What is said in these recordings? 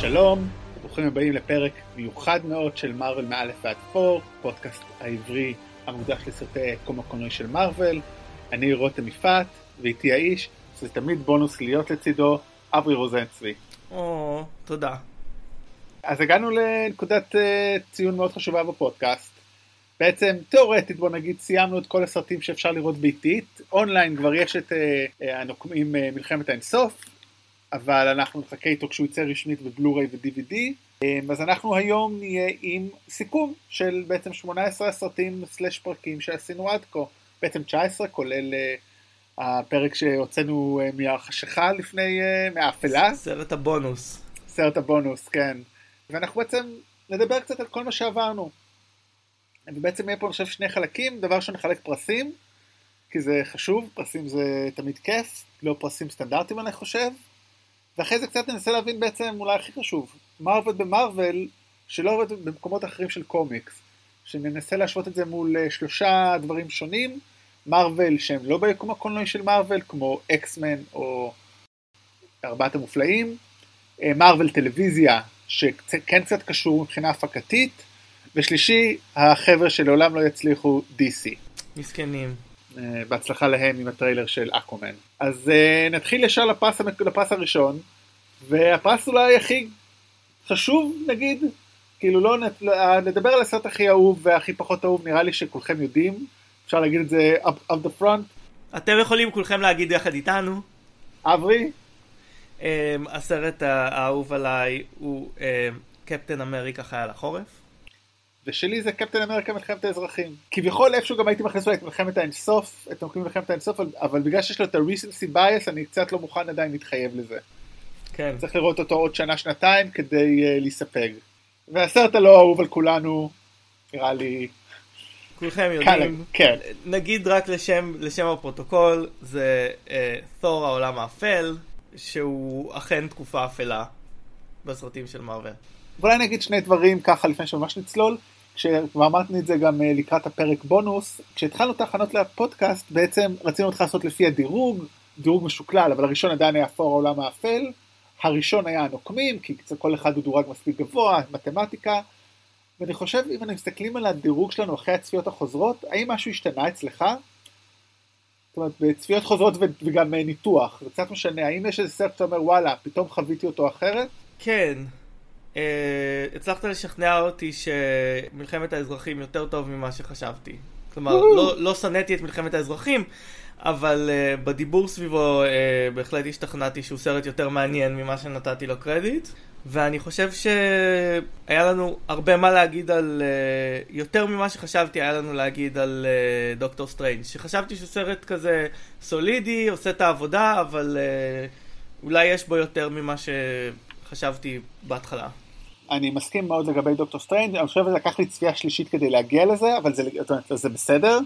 שלום, ברוכים הבאים לפרק מיוחד מאוד של מארוול מא' ועד פור, פודקאסט העברי המוקדש לסרטי קום הקולנועי של מארוול. אני רותם יפעת, ואיתי האיש, שזה תמיד בונוס להיות לצידו, אברי רוזן צבי. או, תודה. אז הגענו לנקודת uh, ציון מאוד חשובה בפודקאסט. בעצם תאורטית בוא נגיד סיימנו את כל הסרטים שאפשר לראות ביתית, אונליין כבר יש את uh, הנוקמים uh, מלחמת האינסוף, אבל אנחנו נחכה איתו כשהוא יצא רשמית בבלוריי ו-DVD. אז אנחנו היום נהיה עם סיכום של בעצם 18 הסרטים סלש פרקים שעשינו עד כה. בעצם 19 כולל uh, הפרק שהוצאנו uh, מהחשיכה לפני, uh, מהאפלה. סרט הבונוס. סרט הבונוס, כן. ואנחנו בעצם נדבר קצת על כל מה שעברנו. ובעצם יהיה פה אני חושב שני חלקים, דבר ראשון נחלק פרסים, כי זה חשוב, פרסים זה תמיד כיף, לא פרסים סטנדרטיים אני חושב. ואחרי זה קצת ננסה להבין בעצם אולי הכי חשוב, מה עובד במרוויל שלא עובד במקומות אחרים של קומיקס. שננסה להשוות את זה מול שלושה דברים שונים, מרוויל שהם לא ביקום הקולנועי של מרוויל, כמו אקסמן או ארבעת המופלאים, מרוויל טלוויזיה שכן קצת קשור מבחינה הפקתית, ושלישי, החבר'ה שלעולם לא יצליחו DC. מסכנים. בהצלחה להם עם הטריילר של אקומן. אז uh, נתחיל ישר לפס, לפס הראשון, והפס אולי הכי חשוב נגיד, כאילו לא, נדבר על הסרט הכי אהוב והכי פחות אהוב, נראה לי שכולכם יודעים, אפשר להגיד את זה up, up the front. אתם יכולים כולכם להגיד יחד איתנו. אברי? Um, הסרט האהוב עליי הוא קפטן אמריקה חייל החורף. ושלי זה קפטן אמריקה מלחמת האזרחים. כביכול איפשהו גם הייתי מכניס אולי את מלחמת האינסוף, את המקום מלחמת האינסוף, אבל בגלל שיש לו את ה-recency bias אני קצת לא מוכן עדיין להתחייב לזה. כן. צריך לראות אותו עוד שנה שנתיים כדי uh, להיספג. והסרט הלא אהוב על כולנו, נראה לי... כולכם יודעים, כן. נגיד רק לשם, לשם הפרוטוקול, זה uh, תור העולם האפל, שהוא אכן תקופה אפלה בסרטים של מארוול. ואולי אני אגיד שני דברים ככה לפני שממש נצלול. כשכבר אמרתי את זה גם לקראת הפרק בונוס, כשהתחלנו את ההכנות לפודקאסט בעצם רצינו אותך לעשות לפי הדירוג, דירוג משוקלל, אבל הראשון עדיין היה פור העולם האפל, הראשון היה הנוקמים, כי כל אחד הוא דורג מספיק גבוה, מתמטיקה, ואני חושב אם אנחנו מסתכלים על הדירוג שלנו אחרי הצפיות החוזרות, האם משהו השתנה אצלך? זאת אומרת, בצפיות חוזרות וגם ניתוח, זה קצת משנה, האם יש איזה סרט שאתה אומר וואלה, פתאום חוויתי אותו אחרת? כן, הצלחת לשכנע אותי שמלחמת האזרחים יותר טוב ממה שחשבתי. כלומר, לא, לא שנאתי את מלחמת האזרחים, אבל uh, בדיבור סביבו uh, בהחלט השתכנעתי שהוא סרט יותר מעניין ממה שנתתי לו קרדיט. ואני חושב שהיה לנו הרבה מה להגיד על, uh, יותר ממה שחשבתי היה לנו להגיד על uh, דוקטור סטריינג'. שחשבתי שהוא סרט כזה סולידי, עושה את העבודה, אבל uh, אולי יש בו יותר ממה שחשבתי בהתחלה. אני מסכים מאוד לגבי דוקטור סטריינג, אני חושב שזה לקח לי צפייה שלישית כדי להגיע לזה, אבל זה, זה בסדר.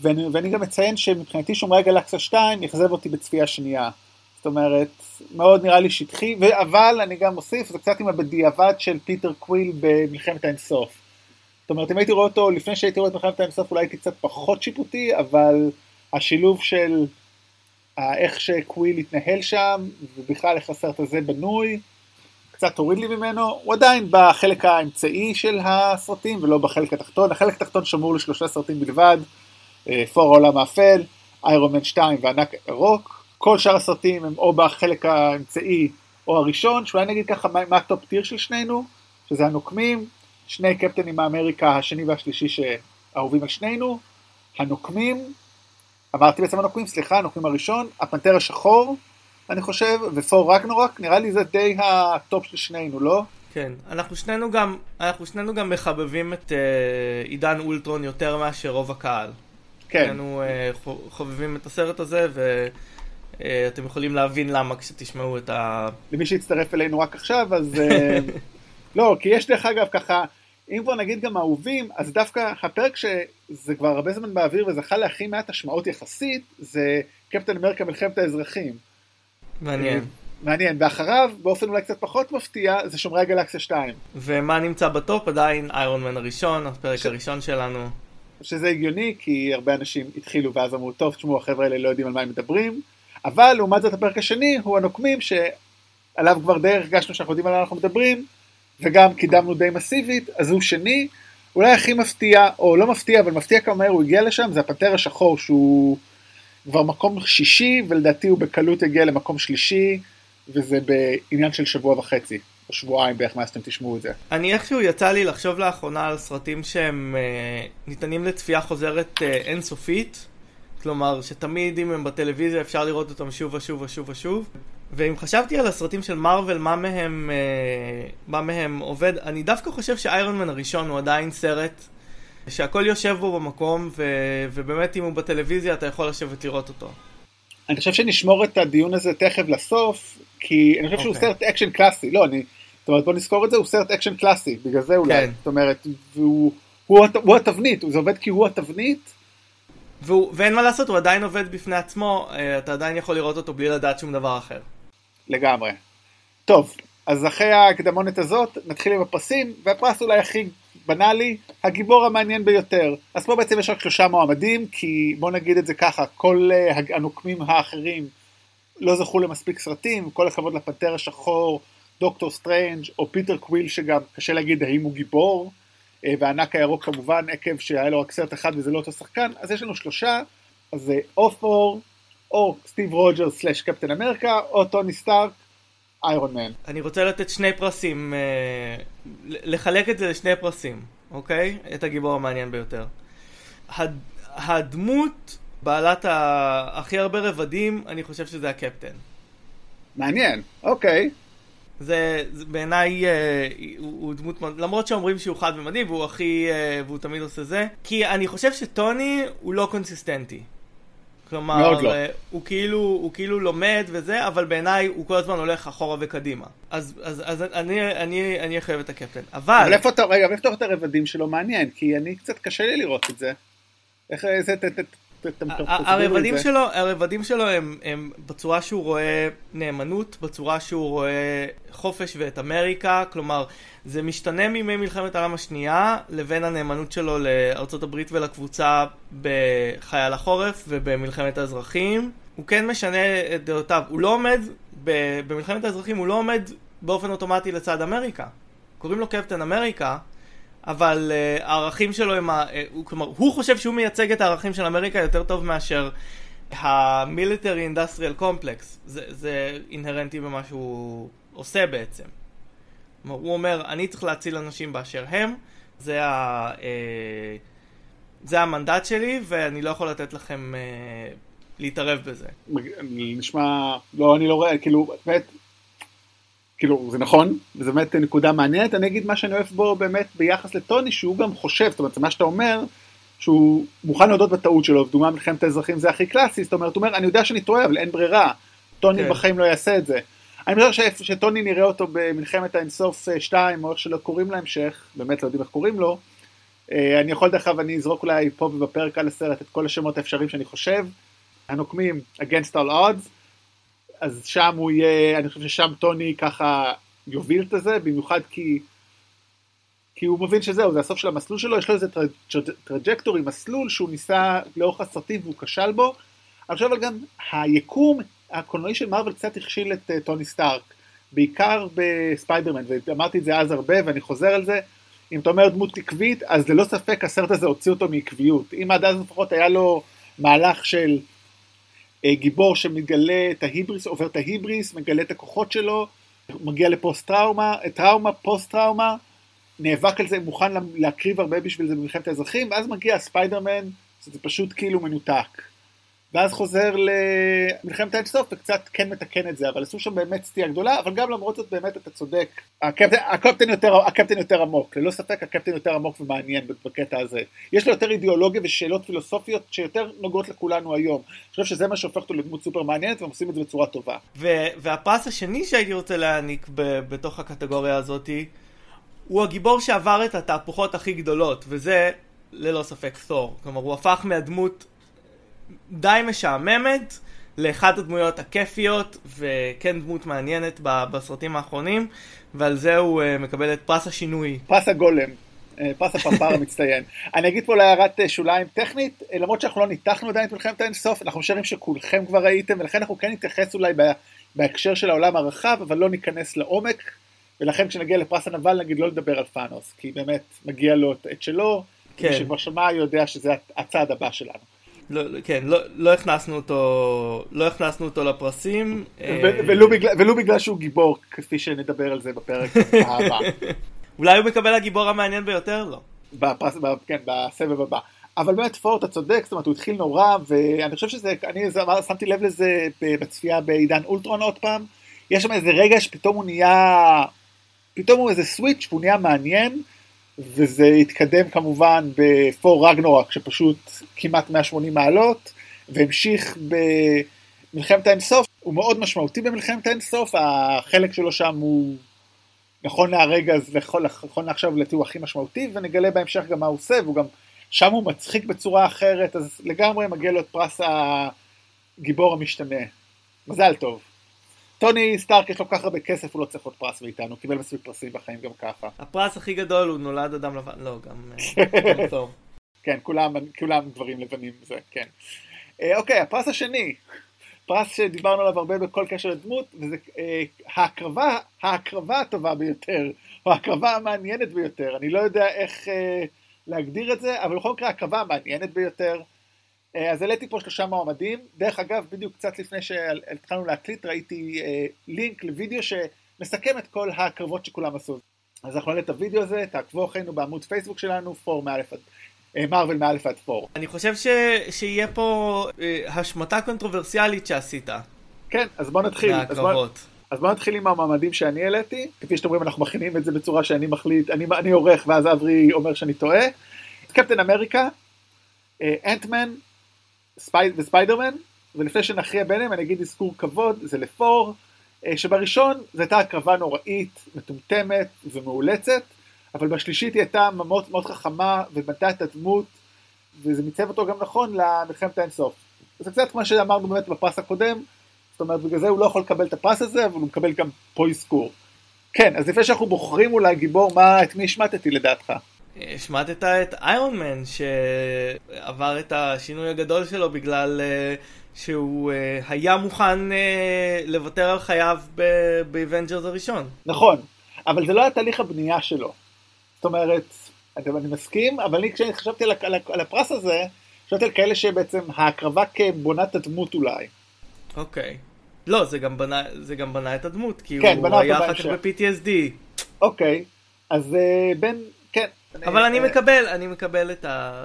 ואני, ואני גם מציין שמבחינתי שומרי גלקסיה 2 אכזב אותי בצפייה שנייה. זאת אומרת, מאוד נראה לי שטחי, אבל אני גם מוסיף, זה קצת עם הבדיעבד של פיטר קוויל במלחמת האינסוף. זאת אומרת, אם הייתי רואה אותו לפני שהייתי רואה את מלחמת האינסוף, אולי הייתי קצת פחות שיפוטי, אבל השילוב של איך שקוויל התנהל שם, ובכלל איך הסרט הזה בנוי, קצת הוריד לי ממנו, הוא עדיין בחלק האמצעי של הסרטים ולא בחלק התחתון, החלק התחתון שמור לשלושה סרטים בלבד, תור העולם האפל, איירון מן 2 וענק ירוק, כל שאר הסרטים הם או בחלק האמצעי או הראשון, שאולי נגיד ככה מה ה-top tier של שנינו, שזה הנוקמים, שני קפטנים מאמריקה, השני והשלישי שאהובים על שנינו, הנוקמים, אמרתי בעצם הנוקמים, סליחה, הנוקמים הראשון, הפנתר השחור, אני חושב, ותור רגנרוק, נראה לי זה די ה-top של שנינו, לא? כן, אנחנו שנינו גם, אנחנו שנינו גם מחבבים את uh, עידן אולטרון יותר מאשר רוב הקהל. כן. שנינו uh, חובבים את הסרט הזה, ואתם uh, יכולים להבין למה כשתשמעו את ה... למי שהצטרף אלינו רק עכשיו, אז... uh, לא, כי יש דרך אגב ככה, אם כבר נגיד גם אהובים, אז דווקא הפרק שזה כבר הרבה זמן באוויר וזכה להכי מעט השמעות יחסית, זה קפטן אמריקה מלחמת האזרחים. מעניין. מעניין, ואחריו, באופן אולי קצת פחות מפתיע, זה שומרי הגלקסיה 2. ומה נמצא בטופ? עדיין איירון מן הראשון, הפרק ש... הראשון שלנו. שזה הגיוני, כי הרבה אנשים התחילו ואז אמרו, טוב, תשמעו, החבר'ה האלה לא יודעים על מה הם מדברים, אבל לעומת זאת הפרק השני הוא הנוקמים, עליו כבר די הרגשנו שאנחנו יודעים על מה אנחנו מדברים, וגם קידמנו די מסיבית, אז הוא שני. אולי הכי מפתיע, או לא מפתיע, אבל מפתיע כמה מהר הוא הגיע לשם, זה הפנתר השחור שהוא כבר מקום שישי, ולדעתי הוא בקלות הגיע למקום שלישי, וזה בעניין של שבוע וחצי, או שבועיים בערך מאז שאתם תשמעו את זה. אני איכשהו יצא לי לחשוב לאחרונה על סרטים שהם אה, ניתנים לצפייה חוזרת אה, אינסופית, כלומר שתמיד אם הם בטלוויזיה אפשר לראות אותם שוב ושוב ושוב ושוב. ואם חשבתי על הסרטים של מארוול, מה מהם, אה, מה מהם עובד, אני דווקא חושב שאיירון מן הראשון הוא עדיין סרט שהכל יושב בו במקום, ו, ובאמת אם הוא בטלוויזיה אתה יכול לשבת לראות אותו. אני חושב שנשמור את הדיון הזה תכף לסוף, כי אני חושב okay. שהוא אוקיי. סרט אקשן קלאסי, לא, אני, זאת אומרת בוא נזכור את זה, הוא סרט אקשן קלאסי, בגלל זה אולי, כן. זאת אומרת, והוא, הוא, הוא, הוא התבנית, זה עובד כי הוא התבנית. והוא, ואין מה לעשות, הוא עדיין עובד בפני עצמו, אה, אתה עדיין יכול לראות אותו בלי לדעת שום דבר אחר. לגמרי. טוב, אז אחרי ההקדמונת הזאת, נתחיל עם הפרסים, והפרס אולי הכי בנאלי, הגיבור המעניין ביותר. אז פה בעצם יש רק שלושה מועמדים, כי בוא נגיד את זה ככה, כל uh, הנוקמים האחרים לא זכו למספיק סרטים, כל הכבוד לפנתר השחור, דוקטור סטרנג' או פיטר קוויל שגם קשה להגיד האם הוא גיבור, uh, והענק הירוק כמובן עקב שהיה לו רק סרט אחד וזה לא אותו שחקן, אז יש לנו שלושה, אז זה אופור, או סטיב רוג'ר סלאש קפטן אמריקה, או טוני סטארק, איירון מן. אני רוצה לתת שני פרסים, אה, לחלק את זה לשני פרסים, אוקיי? את הגיבור המעניין ביותר. הד, הדמות בעלת ה... הכי הרבה רבדים, אני חושב שזה הקפטן. מעניין, אוקיי. זה, זה בעיניי אה, הוא, הוא דמות, למרות שאומרים שהוא חד ומדי והוא הכי, אה, והוא תמיד עושה זה, כי אני חושב שטוני הוא לא קונסיסטנטי. כלומר, לא. אה, הוא, כאילו, הוא כאילו לומד וזה, אבל בעיניי הוא כל הזמן הולך אחורה וקדימה. אז, אז, אז אני, אני, אני אחייב את הקפטן. אבל... אבל איפה אתה, רגע, איפה אתה הרבדים שלו מעניין? כי אני קצת קשה לי לראות את זה. איך זה, ת, ת, הרבדים שלו, הרבדים שלו הם, הם בצורה שהוא רואה נאמנות, בצורה שהוא רואה חופש ואת אמריקה, כלומר זה משתנה מימי מלחמת העולם השנייה לבין הנאמנות שלו לארצות הברית ולקבוצה בחייל החורף ובמלחמת האזרחים. הוא כן משנה את דעותיו, הוא לא עומד, במלחמת האזרחים הוא לא עומד באופן אוטומטי לצד אמריקה. קוראים לו קפטן אמריקה, אבל uh, הערכים שלו הם, ה... uh, הוא, כלומר, הוא חושב שהוא מייצג את הערכים של אמריקה יותר טוב מאשר ה-military industrial complex. זה אינהרנטי במה שהוא עושה בעצם. כלומר, הוא אומר, אני צריך להציל אנשים באשר הם, זה, ה, uh, זה המנדט שלי, ואני לא יכול לתת לכם uh, להתערב בזה. נשמע, לא, אני לא רואה, כאילו, באמת, כאילו זה נכון, וזה באמת נקודה מעניינת, אני אגיד מה שאני אוהב בו באמת ביחס לטוני, שהוא גם חושב, זאת אומרת, מה שאתה אומר, שהוא מוכן להודות בטעות שלו, ודוגמה מלחמת האזרחים זה הכי קלאסי, זאת אומרת, הוא אומר, אני יודע שאני טועה, אבל אין ברירה, טוני כן. בחיים לא יעשה את זה. אני חושב שטוני נראה אותו במלחמת האינסוף 2, או איך שלא קוראים להמשך, באמת לא יודעים איך קוראים לו, אה, אני יכול דרך אגב, אני אזרוק אולי פה ובפרק על הסרט את כל השמות האפשריים שאני חושב, הנוקמים Against All Odds, אז שם הוא יהיה, אני חושב ששם טוני ככה יוביל את זה, במיוחד כי, כי הוא מבין שזהו, זה הסוף של המסלול שלו, יש לו איזה trajectory, מסלול שהוא ניסה לאורך הסרטים והוא כשל בו. אני חושב אבל גם היקום הקולנועי של מרוויל קצת הכשיל את uh, טוני סטארק, בעיקר בספיידרמן, ואמרתי את זה אז הרבה ואני חוזר על זה, אם אתה אומר דמות עקבית, אז ללא ספק הסרט הזה הוציא אותו מעקביות. אם עד אז לפחות היה לו מהלך של אה, גיבור שמגלה את ההיבריס, עובר את ההיבריס, מגלה את הכוחות שלו, מגיע לפוסט טראומה, טראומה, פוסט טראומה, נאבק על זה, מוכן להקריב הרבה בשביל זה במלחמת האזרחים, ואז מגיע הספיידרמן, זה פשוט כאילו מנותק. ואז חוזר למלחמת האינסוף וקצת כן מתקן את זה, אבל עשו שם באמת סטייה גדולה, אבל גם למרות זאת באמת אתה צודק, הקפטן, הקפטן, יותר, הקפטן יותר עמוק, ללא ספק הקפטן יותר עמוק ומעניין בקטע הזה. יש לו יותר אידיאולוגיה ושאלות פילוסופיות שיותר נוגעות לכולנו היום. אני חושב שזה מה שהופך אותו לדמות סופר מעניינת והם עושים את זה בצורה טובה. והפרס השני שהייתי רוצה להעניק בתוך הקטגוריה הזאתי, הוא הגיבור שעבר את התהפוכות הכי גדולות, וזה ללא ספק תור. כלומר, הוא הפך מהדמות די משעממת לאחת הדמויות הכיפיות וכן דמות מעניינת בסרטים האחרונים ועל זה הוא uh, מקבל את פרס השינוי. פרס הגולם. אה, פרס הפרפר המצטיין. אני אגיד פה להערת אה, שוליים טכנית, למרות שאנחנו לא ניתחנו עדיין את מלחמת האינסוף, אנחנו משערים שכולכם כבר ראיתם, ולכן אנחנו כן נתייחס אולי בהקשר של העולם הרחב, אבל לא ניכנס לעומק, ולכן כשנגיע לפרס הנבל נגיד לא לדבר על פאנוס, כי באמת מגיע לו את שלו, כן. מי שכבר שמע יודע שזה הצעד הבא שלנו. לא, כן, לא, לא הכנסנו אותו, לא הכנסנו אותו לפרסים. אה, ולו בגלל, ולו בגלל שהוא גיבור, כפי שנדבר על זה בפרק הבא. אולי הוא מקבל הגיבור המעניין ביותר? לא. בפרס, כן, בסבב הבא. אבל באמת פור, אתה צודק, זאת אומרת, הוא התחיל נורא, ואני חושב שזה, אני שמתי לב לזה בצפייה בעידן אולטרון עוד פעם. יש שם איזה רגע שפתאום הוא נהיה, פתאום הוא איזה סוויץ' והוא נהיה מעניין. וזה התקדם כמובן בפור רגנורק שפשוט כמעט 180 מעלות והמשיך במלחמת האינסוף. הוא מאוד משמעותי במלחמת האינסוף החלק שלו שם הוא נכון להרגע אז נכון לעכשיו לדעתי הוא הכי משמעותי ונגלה בהמשך גם מה הוא עושה והוא גם שם הוא מצחיק בצורה אחרת אז לגמרי מגיע לו את פרס הגיבור המשתנה מזל טוב טוני סטארק יש לו כל כך הרבה כסף, הוא לא צריך עוד פרס מאיתנו, הוא קיבל מספיק פרסים בחיים גם ככה. הפרס הכי גדול הוא נולד אדם לבן, לא, גם, אה, גם טוב. כן, כולם, כולם גברים לבנים, זה, כן. אה, אוקיי, הפרס השני, פרס שדיברנו עליו הרבה בכל קשר לדמות, וזה אה, ההקרבה, ההקרבה הטובה ביותר, או ההקרבה המעניינת ביותר, אני לא יודע איך אה, להגדיר את זה, אבל בכל מקרה ההקרבה המעניינת ביותר. אה, אז העליתי פה שלושה מועמדים, דרך אגב, בדיוק קצת לפני שהתחלנו להקליט ראיתי אה, לינק לוידאו שמסכם את כל הקרבות שכולם עשו. אז אנחנו נעלה את הוידאו הזה, תעקבו אחרינו בעמוד פייסבוק שלנו, פור מאלף עד... מרוויל מאלף עד פור. אני חושב ש... שיהיה פה אה, השמטה קונטרוברסיאלית שעשית. כן, אז בוא נתחיל. מהקרבות. אז בוא, אז בוא נתחיל עם המועמדים שאני העליתי. כפי שאתם רואים, אנחנו מכינים את זה בצורה שאני מחליט, אני, אני עורך ואז אברי אומר שאני טועה. קפטן אמריקה, אנטמן, ספי... וספיידרמן, ולפני שנכריע ביניהם אני אגיד אזכור כבוד, זה לפור, אה, שבראשון זו הייתה הקרבה נוראית, מטומטמת ומאולצת, אבל בשלישית היא הייתה מאוד מאוד חכמה ובנתה את הדמות, וזה מיצב אותו גם נכון למלחמת האינסוף. זה קצת כמו שאמרנו באמת בפרס הקודם, זאת אומרת בגלל זה הוא לא יכול לקבל את הפרס הזה, אבל הוא מקבל גם פה אזכור. כן, אז לפני שאנחנו בוחרים אולי גיבור, מה, את מי השמטתי לדעתך? השמטת את איירון מן שעבר את השינוי הגדול שלו בגלל uh, שהוא uh, היה מוכן uh, לוותר על חייו באבנג'רס הראשון. נכון, אבל זה לא היה תהליך הבנייה שלו. זאת אומרת, אני מסכים, אבל אני כשאני חשבתי על, על, על הפרס הזה, חשבתי על כאלה שבעצם ההקרבה כבונת הדמות אולי. אוקיי. לא, זה גם בנה, זה גם בנה את הדמות, כי כן, הוא היה אחר כך ב-PTSD. אוקיי, אז uh, בין, אבל אני מקבל, אני מקבל את ה...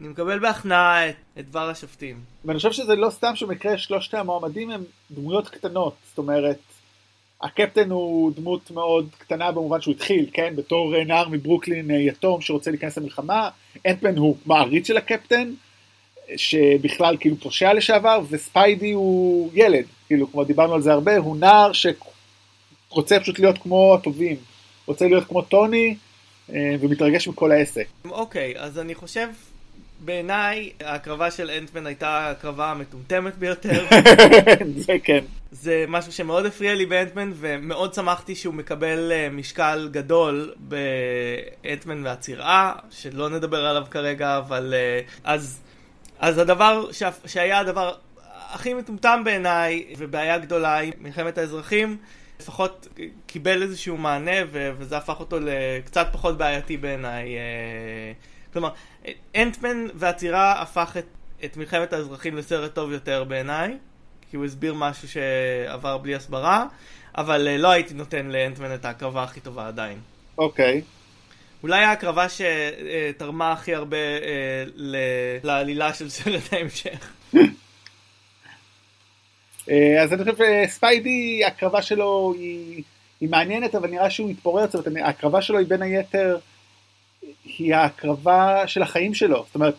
אני מקבל בהכנעה את, את דבר השופטים. ואני חושב שזה לא סתם שמקרה שלושת המועמדים הם דמויות קטנות, זאת אומרת, הקפטן הוא דמות מאוד קטנה במובן שהוא התחיל, כן, בתור נער מברוקלין אה, יתום שרוצה להיכנס למלחמה, אנטמן הוא מעריץ של הקפטן, שבכלל כאילו פושע לשעבר, וספיידי הוא ילד, כאילו, כמו דיברנו על זה הרבה, הוא נער שרוצה פשוט להיות כמו הטובים, רוצה להיות כמו טוני, ומתרגש מכל העסק. אוקיי, אז אני חושב, בעיניי ההקרבה של אנטמן הייתה ההקרבה המטומטמת ביותר. זה כן. זה משהו שמאוד הפריע לי באנטמן, ומאוד שמחתי שהוא מקבל אה, משקל גדול באנטמן והצירה, שלא נדבר עליו כרגע, אבל אה, אז, אז הדבר שהיה הדבר הכי מטומטם בעיניי, ובעיה גדולה היא מלחמת האזרחים. לפחות קיבל איזשהו מענה וזה הפך אותו לקצת פחות בעייתי בעיניי. אה, כלומר, אנטמן והצירה הפך את, את מלחמת האזרחים לסרט טוב יותר בעיניי, כי הוא הסביר משהו שעבר בלי הסברה, אבל אה, לא הייתי נותן לאנטמן את ההקרבה הכי טובה עדיין. אוקיי. Okay. אולי ההקרבה שתרמה הכי הרבה אה, לעלילה של סרט ההמשך. אה, אז אני חושב שספיידי, הקרבה שלו היא, היא מעניינת, אבל נראה שהוא מתפורר, זאת אומרת, הקרבה שלו היא בין היתר, היא ההקרבה של החיים שלו, זאת אומרת,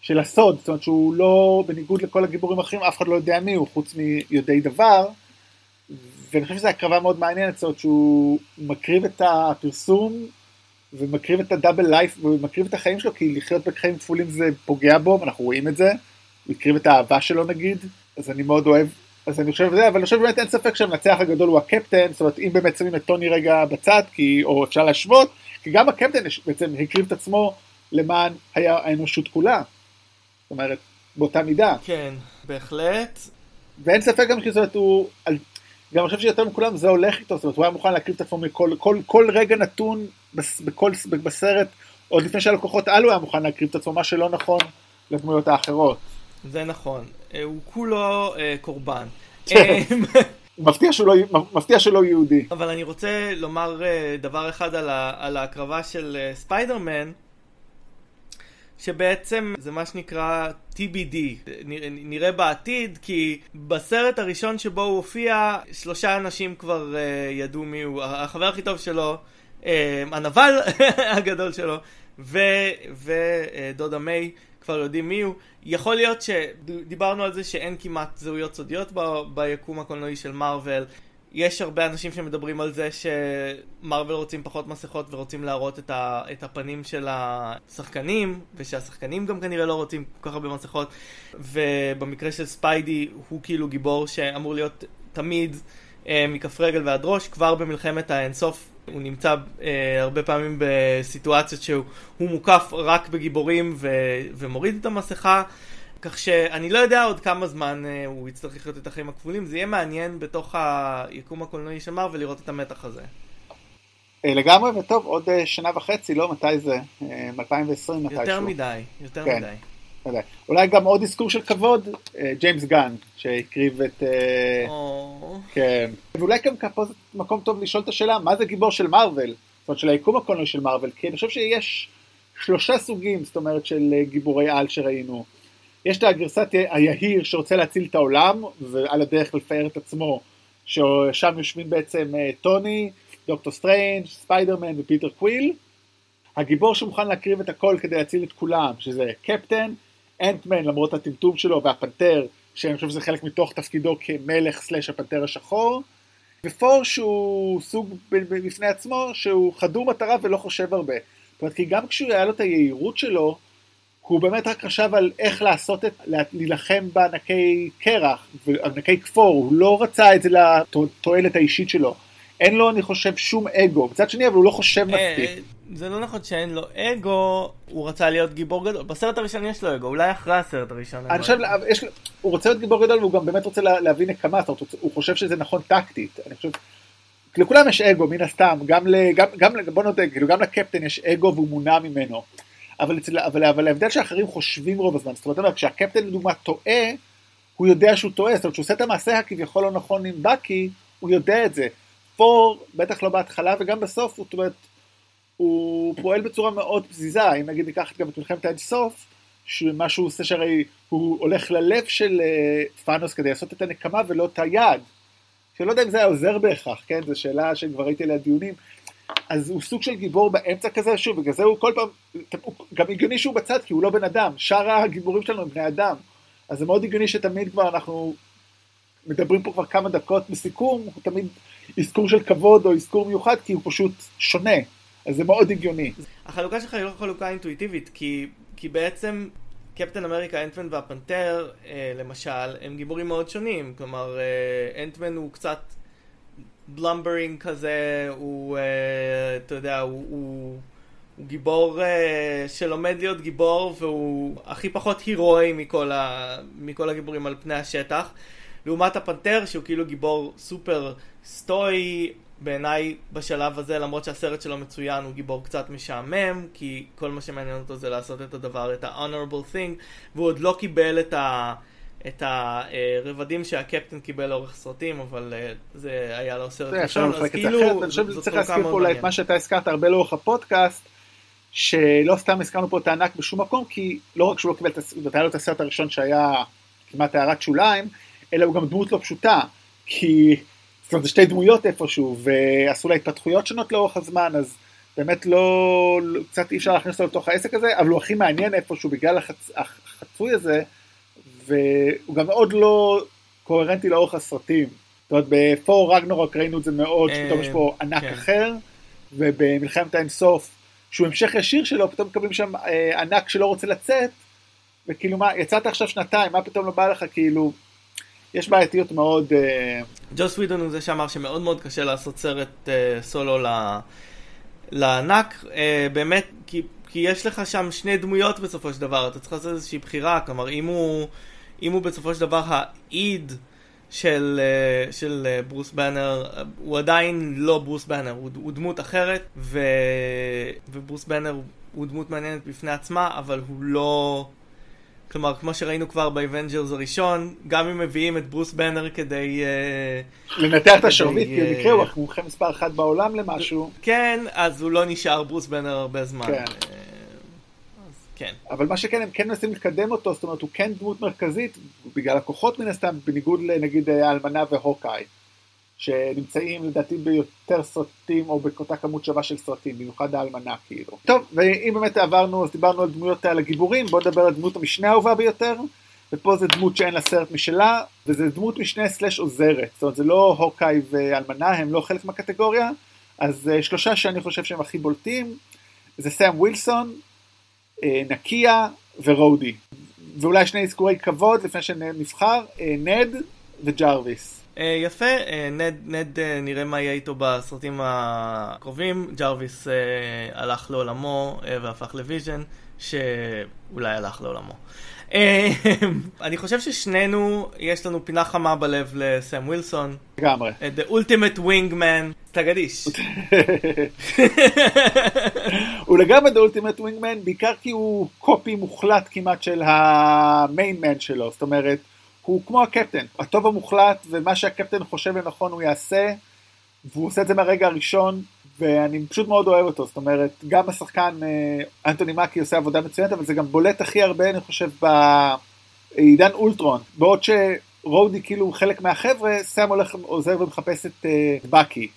של הסוד, זאת אומרת שהוא לא, בניגוד לכל הגיבורים האחרים, אף אחד לא יודע מי הוא, חוץ מיודעי דבר, ואני חושב שזו הקרבה מאוד מעניינת, זאת אומרת שהוא מקריב את הפרסום, ומקריב את הדאבל לייף, ומקריב את החיים שלו, כי לחיות בחיים כפולים זה פוגע בו, ואנחנו רואים את זה, הוא הקריב את האהבה שלו נגיד, אז אני מאוד אוהב אז אני חושב זה, אבל אני חושב באמת אין ספק שהמנצח הגדול הוא הקפטן, זאת אומרת אם באמת שמים את טוני רגע בצד, כי, או אפשר להשוות, כי גם הקפטן בעצם הקריב את עצמו למען האנושות כולה. זאת אומרת, באותה מידה. כן, בהחלט. ואין ספק גם שזאת הוא, גם אני חושב שיותר מכולם זה הולך איתו, זאת אומרת הוא היה מוכן להקריב את עצמו מכל כל, כל רגע נתון בכל, בסרט, עוד לפני שהלקוחות על הוא היה מוכן להקריב את עצמו, מה שלא נכון לדמויות האחרות. זה נכון, אה, הוא כולו אה, קורבן. כן. אה, מפתיע שלא, מפתיע שלא יהודי. אבל אני רוצה לומר דבר אחד על, ה, על ההקרבה של ספיידרמן. שבעצם זה מה שנקרא TBD, נראה בעתיד, כי בסרט הראשון שבו הוא הופיע, שלושה אנשים כבר uh, ידעו מי הוא, החבר הכי טוב שלו, uh, הנבל הגדול שלו, ודודה uh, מיי כבר יודעים מי הוא. יכול להיות שדיברנו על זה שאין כמעט זהויות סודיות ב, ביקום הקולנועי של מארוול. יש הרבה אנשים שמדברים על זה שמרוויל רוצים פחות מסכות ורוצים להראות את, ה, את הפנים של השחקנים, ושהשחקנים גם כנראה לא רוצים כל כך הרבה מסכות, ובמקרה של ספיידי הוא כאילו גיבור שאמור להיות תמיד אה, מכף רגל ועד ראש, כבר במלחמת האינסוף הוא נמצא אה, הרבה פעמים בסיטואציות שהוא מוקף רק בגיבורים ו, ומוריד את המסכה. כך שאני לא יודע עוד כמה זמן אה, הוא יצטרך לחיות את החיים הכפולים, זה יהיה מעניין בתוך היקום הקולנועי של מר ולראות את המתח הזה. אה, לגמרי, וטוב, עוד אה, שנה וחצי, לא? מתי זה? 2020 מתישהו. יותר מדי, יותר כן. מדי. אולי גם עוד אזכור של כבוד, ג'יימס גן, שהקריב את... כן. ואולי גם פה זה מקום טוב לשאול את השאלה, מה זה גיבור של מארוול? זאת אומרת, של היקום הקולנועי של מארוול, כי אני חושב שיש שלושה סוגים, זאת אומרת, של גיבורי על שראינו. יש את הגרסת היהיר שרוצה להציל את העולם, ועל הדרך לפאר את עצמו, ששם יושבים בעצם אה, טוני, דוקטור סטריינג', ספיידרמן ופיטר קוויל. הגיבור שמוכן להקריב את הכל כדי להציל את כולם, שזה קפטן, אנטמן למרות הטמטום שלו, והפנתר, שאני חושב שזה חלק מתוך תפקידו כמלך slash הפנתר השחור. ות'ור שהוא סוג בפני עצמו, שהוא חדור מטרה ולא חושב הרבה. זאת אומרת, כי גם כשהוא היה לו את היהירות שלו, הוא באמת רק חשב על איך לעשות את, להילחם בענקי קרח, ענקי כפור, הוא לא רצה את זה לתועלת האישית שלו. אין לו, אני חושב, שום אגו. מצד שני, אבל הוא לא חושב אה, מספיק. זה לא נכון שאין לו אגו, הוא רצה להיות גיבור גדול. בסרט הראשון יש לו אגו, אולי אחרי הסרט הראשון. אני חושב, יש, הוא רוצה להיות גיבור גדול והוא גם באמת רוצה לה, להביא נקמה, זאת אומרת, הוא חושב שזה נכון טקטית. אני חושב, לכולם יש אגו, מן הסתם, גם, גם, גם, בוא נודה, כאילו גם לקפטן יש אגו והוא מונע ממנו. אבל, אצל, אבל, אבל ההבדל שאחרים חושבים רוב הזמן, זאת אומרת, כשהקפטן לדוגמה טועה, הוא יודע שהוא טועה, זאת אומרת, כשהוא עושה את המעשה הכביכול לא נכון עם בקי, הוא יודע את זה. פה, בטח לא בהתחלה וגם בסוף, זאת אומרת, הוא פועל בצורה מאוד פזיזה, אם נגיד ניקח גם את מלחמת האינסוף, שמה שהוא עושה שהרי הוא הולך ללב של uh, פאנוס כדי לעשות את הנקמה ולא את היד. שלא יודע אם זה היה עוזר בהכרח, כן? זו שאלה שכבר ראיתי עליה דיונים. אז הוא סוג של גיבור באמצע כזה, שוב, בגלל זה הוא כל פעם, הוא, גם הגיוני שהוא בצד, כי הוא לא בן אדם, שאר הגיבורים שלנו הם בני אדם, אז זה מאוד הגיוני שתמיד כבר אנחנו מדברים פה כבר כמה דקות בסיכום, הוא תמיד אזכור של כבוד או אזכור מיוחד, כי הוא פשוט שונה, אז זה מאוד הגיוני. החלוקה שלך היא לא חלוקה אינטואיטיבית, כי, כי בעצם קפטן אמריקה, אנטמן והפנתר, אה, למשל, הם גיבורים מאוד שונים, כלומר, אה, אנטמן הוא קצת... בלומברינג כזה, הוא, uh, אתה יודע, הוא, הוא, הוא גיבור uh, שלומד להיות גיבור והוא הכי פחות הירואי מכל, ה, מכל הגיבורים על פני השטח. לעומת הפנתר שהוא כאילו גיבור סופר סטואי בעיניי בשלב הזה למרות שהסרט שלו מצוין הוא גיבור קצת משעמם כי כל מה שמעניין אותו זה לעשות את הדבר, את ה-honorable thing והוא עוד לא קיבל את ה... את הרבדים שהקפטן קיבל לאורך סרטים, אבל אה, זה היה לו סרט ראשון, אז כאילו... אני חושב שצריך להזכיר פה אולי את מה שאתה הזכרת הרבה לאורך הפודקאסט, שלא סתם הזכרנו פה את הענק בשום מקום, כי לא רק שהוא לא קיבל את הסרט, היה לו את הסרט הראשון שהיה כמעט הערת שוליים, אלא הוא גם דמות לא פשוטה, כי זאת אומרת, זה שתי דמויות איפשהו, ועשו לה התפתחויות שונות לאורך הזמן, אז באמת לא, קצת אי אפשר להכניס אותו לתוך העסק הזה, אבל הוא הכי מעניין איפשהו בגלל החצ... החצוי הזה, והוא גם מאוד לא קוהרנטי לאורך הסרטים. זאת אומרת, בפור רגנורוק ראינו את זה מאוד, שפתאום יש פה ענק כן. אחר, ובמלחמת האינסוף, שהוא המשך ישיר שלו, פתאום מקבלים שם אה, ענק שלא רוצה לצאת, וכאילו מה, יצאת עכשיו שנתיים, מה פתאום לא בא לך, כאילו, יש בעייתיות מאוד... אה... ג'וס ווידון הוא זה שאמר שמאוד מאוד קשה לעשות סרט אה, סולו. לענק, אה, באמת, כי, כי יש לך שם שני דמויות בסופו של דבר, אתה צריך לעשות איזושהי בחירה, כלומר אם הוא... אם הוא בסופו של דבר האיד של, של ברוס באנר, הוא עדיין לא ברוס באנר, הוא, הוא דמות אחרת, ו, וברוס באנר הוא דמות מעניינת בפני עצמה, אבל הוא לא... כלומר, כמו שראינו כבר באבנג'רס הראשון, גם אם מביאים את ברוס באנר כדי... לנתח את השרביט, כי במקרה הוא המומחה מספר אחת בעולם למשהו. כן, אז הוא לא נשאר ברוס באנר הרבה זמן. כן. כן. אבל מה שכן, הם כן מנסים לקדם אותו, זאת אומרת, הוא כן דמות מרכזית, בגלל הכוחות מן הסתם, בניגוד לנגיד האלמנה והוקאי, שנמצאים לדעתי ביותר סרטים, או באותה כמות שווה של סרטים, במיוחד האלמנה כאילו. טוב, ואם באמת עברנו, אז דיברנו על דמויות על הגיבורים, בואו נדבר על דמות המשנה האהובה ביותר. ופה זה דמות שאין לה סרט משלה, וזה דמות משנה סלאש עוזרת, זאת אומרת זה לא הוקאי ואלמנה, הם לא חלק מהקטגוריה, אז uh, שלושה שאני חושב שהם הכי בולטים, זה סאם ווילסון, אה, נקיה ורודי. ואולי שני אזכורי כבוד לפני שנבחר, אה, נד וג'רוויס. אה, יפה, נד, נד נראה מה יהיה איתו בסרטים הקרובים, ג'רוויס הלך לעולמו והפך לוויז'ן, שאולי הלך לעולמו. אני חושב ששנינו, יש לנו פינה חמה בלב לסם ווילסון. לגמרי. The Ultimate Wingman, תגדיש. הוא לגמרי The Ultimate Wingman, בעיקר כי הוא copy מוחלט כמעט של ה main man שלו, זאת אומרת, הוא כמו הקפטן, הטוב המוחלט, ומה שהקפטן חושב לנכון הוא יעשה, והוא עושה את זה מהרגע הראשון, ואני פשוט מאוד אוהב אותו, זאת אומרת, גם השחקן אה, אנטוני מקי עושה עבודה מצוינת, אבל זה גם בולט הכי הרבה, אני חושב, בעידן אולטרון, בעוד שרודי כאילו חלק מהחבר'ה, סאם הולך, עוזר ומחפש את uh, בקי,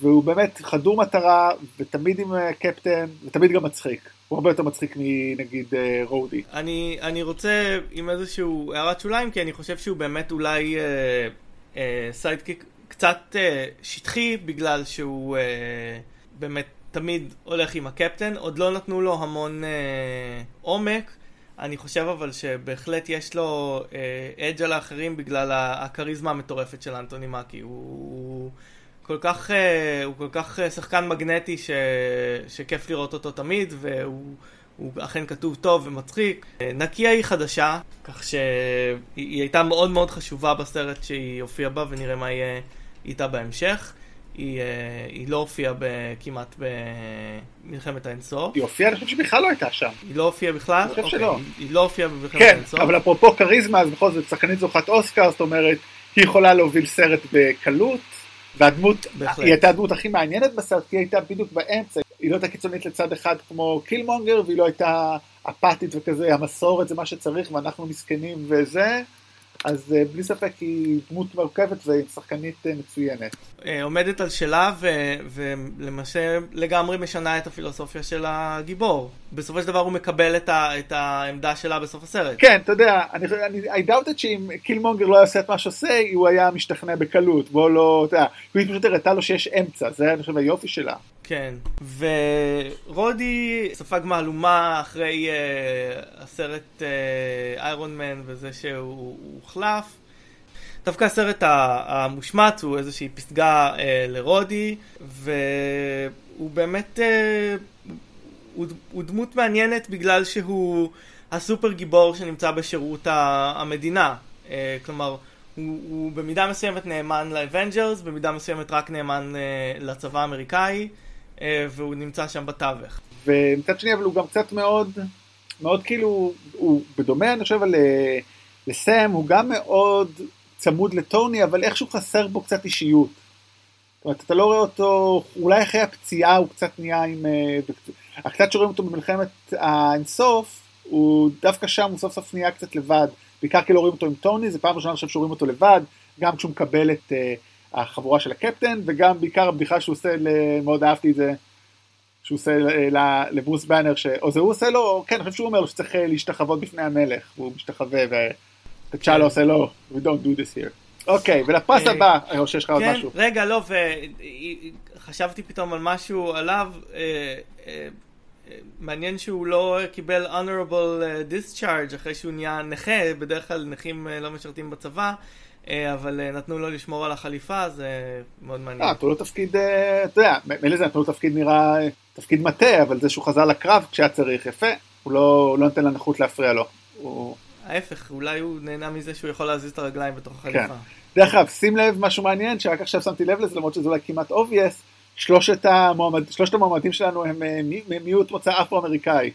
והוא באמת חדור מטרה, ותמיד עם uh, קפטן, ותמיד גם מצחיק. הוא הרבה יותר מצחיק מנגיד uh, רודי. אני, אני רוצה עם איזשהו הערת שוליים, כי אני חושב שהוא באמת אולי uh, uh, sidekick קצת uh, שטחי בגלל שהוא uh, באמת תמיד הולך עם הקפטן, עוד לא נתנו לו המון uh, עומק. אני חושב אבל שבהחלט יש לו edge uh, על האחרים בגלל הכריזמה המטורפת של אנטוני מקי. הוא, הוא כל כך, uh, הוא כל כך uh, שחקן מגנטי ש, שכיף לראות אותו תמיד, והוא הוא אכן כתוב טוב ומצחיק. נקיה היא חדשה, כך שהיא הייתה מאוד מאוד חשובה בסרט שהיא הופיעה בה, ונראה מה יהיה איתה בהמשך. היא, אה, היא לא הופיעה כמעט במלחמת האינסוף. היא הופיעה? אני חושב שבכלל לא הייתה שם. היא לא הופיעה בכלל? אני חושב אוקיי. שלא. היא, היא לא הופיעה במלחמת כן, האינסוף? כן, אבל אפרופו כריזמה, אז בכל זאת שחקנית זוכת אוסקר, זאת אומרת, היא יכולה להוביל סרט בקלות, והדמות, בהחלט. היא הייתה הדמות הכי מעניינת בסרט, כי היא הייתה בדיוק באמצע. היא לא הייתה קיצונית לצד אחד כמו קילמונגר, והיא לא הייתה אפתית וכזה, המסורת זה מה שצריך ואנחנו מסכנים וזה. אז אה, בלי ספק היא דמות מורכבת והיא שחקנית אה, מצוינת. אה, עומדת על שלה ולמעשה לגמרי משנה את הפילוסופיה של הגיבור. בסופו של דבר הוא מקבל את, ה, את העמדה שלה בסוף הסרט. כן, אתה יודע, אני, אני I doubted שאם קילמונגר לא היה עושה את מה שעושה, הוא היה משתכנע בקלות. בוא לא, אתה יודע, הוא פשוט הראתה לו שיש אמצע, זה אני חושב היופי שלה. כן, ורודי ספג מהלומה אחרי uh, הסרט איירון uh, מן וזה שהוא הוחלף. דווקא הסרט המושמץ הוא איזושהי פסגה uh, לרודי, והוא באמת, uh, הוא, הוא דמות מעניינת בגלל שהוא הסופר גיבור שנמצא בשירות המדינה. Uh, כלומר, הוא, הוא במידה מסוימת נאמן לאבנג'רס, במידה מסוימת רק נאמן uh, לצבא האמריקאי. אה, והוא נמצא שם בתווך. ומצד שני אבל הוא גם קצת מאוד, מאוד כאילו, הוא בדומה אני חושב לסם, הוא גם מאוד צמוד לטוני, אבל איכשהו חסר בו קצת אישיות. זאת אומרת, אתה לא רואה אותו, אולי אחרי הפציעה הוא קצת נהיה עם... אה, הקצת שרואים אותו במלחמת האינסוף, הוא דווקא שם הוא סוף סוף נהיה קצת לבד. בעיקר כי לא רואים אותו עם טוני, זה פעם ראשונה עכשיו שרואים אותו לבד, גם כשהוא מקבל את... Uh, החבורה של הקפטן, וגם בעיקר הבדיחה שהוא עושה, מאוד אהבתי את זה, שהוא עושה לברוס באנר, ש... או זה הוא עושה לו, כן, אני חושב שהוא אומר לו שצריך אה, להשתחוות בפני המלך, והוא משתחווה, כן. עושה לו, we don't do this here. אוקיי, ולפרס אה, הבא, או שיש לך עוד כן, משהו. רגע, לא, וחשבתי פתאום על משהו עליו, אה, מעניין שהוא לא קיבל honorable discharge אחרי שהוא נהיה נכה, בדרך כלל נכים לא משרתים בצבא. אה, אבל אה, נתנו לו לשמור על החליפה, זה מאוד מעניין. אה, נתנו לו תפקיד, אתה יודע, מילא זה נתנו לו תפקיד נראה, תפקיד מטה, אבל זה שהוא חזר לקרב כשהיה צריך, יפה, הוא לא, לא נותן לנכות להפריע לו. ההפך, אולי הוא נהנה מזה שהוא יכול להזיז את הרגליים בתוך החליפה. כן. דרך אגב, שים לב משהו מעניין, שרק עכשיו שמתי לב לזה, למרות שזה אולי כמעט obvious, שלושת, המועמד, שלושת המועמדים שלנו הם אה, מי- מיעוט מוצא אפרו-אמריקאי.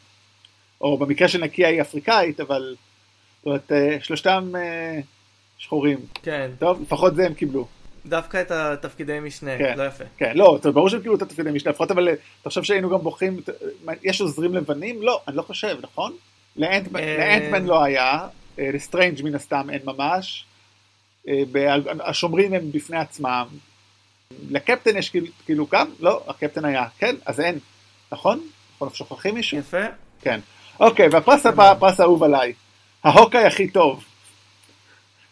או במקרה של נקיה היא אפריקאית, אבל... זאת אומרת, אה, שלושתם אה, שחורים. כן, טוב, לפחות זה הם קיבלו. דווקא את התפקידי משנה, כן. לא יפה. כן, לא, אומרת, ברור שהם קיבלו את התפקידי משנה, לפחות אבל אתה חושב שהיינו גם בוחרים, אה, יש עוזרים לבנים? לא, אני לא חושב, נכון? לאנטמן אה, לאנטמן לא היה, אה, לסטרנג' מן הסתם אין ממש, אה, השומרים הם בפני עצמם, לקפטן יש כאילו- כאילו גם? לא, הקפטן היה, כן, אז אין, נכון? אנחנו שוכחים מישהו? יפה. כן. אוקיי, והפרס הבא, הפרס האהוב עליי, ההוקאי הכי טוב.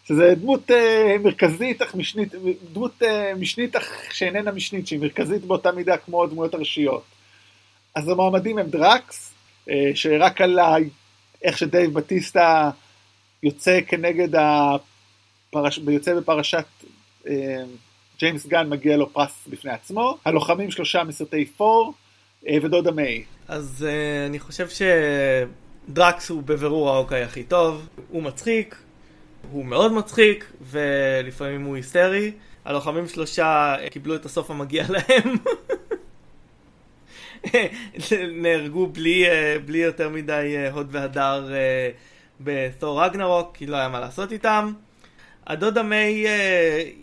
שזה דמות אה, מרכזית אך משנית, דמות אה, משנית אך שאיננה משנית, שהיא מרכזית באותה מידה כמו הדמויות הראשיות. אז המועמדים הם דראקס, אה, שרק על. איך שדייב בטיסטה יוצא כנגד הפרש... יוצא בפרשת אה, ג'יימס גן מגיע לו פרס בפני עצמו, הלוחמים שלושה מסרטי פור אה, ודודה מיי. אז uh, אני חושב שדרקס הוא בבירור האוקיי הכי טוב, הוא מצחיק, הוא מאוד מצחיק, ולפעמים הוא היסטרי. הלוחמים שלושה אה, קיבלו את הסוף המגיע להם. נהרגו בלי, אה, בלי יותר מדי אה, הוד והדר אה, בתור רגנרוק, כי לא היה מה לעשות איתם. הדודה מיי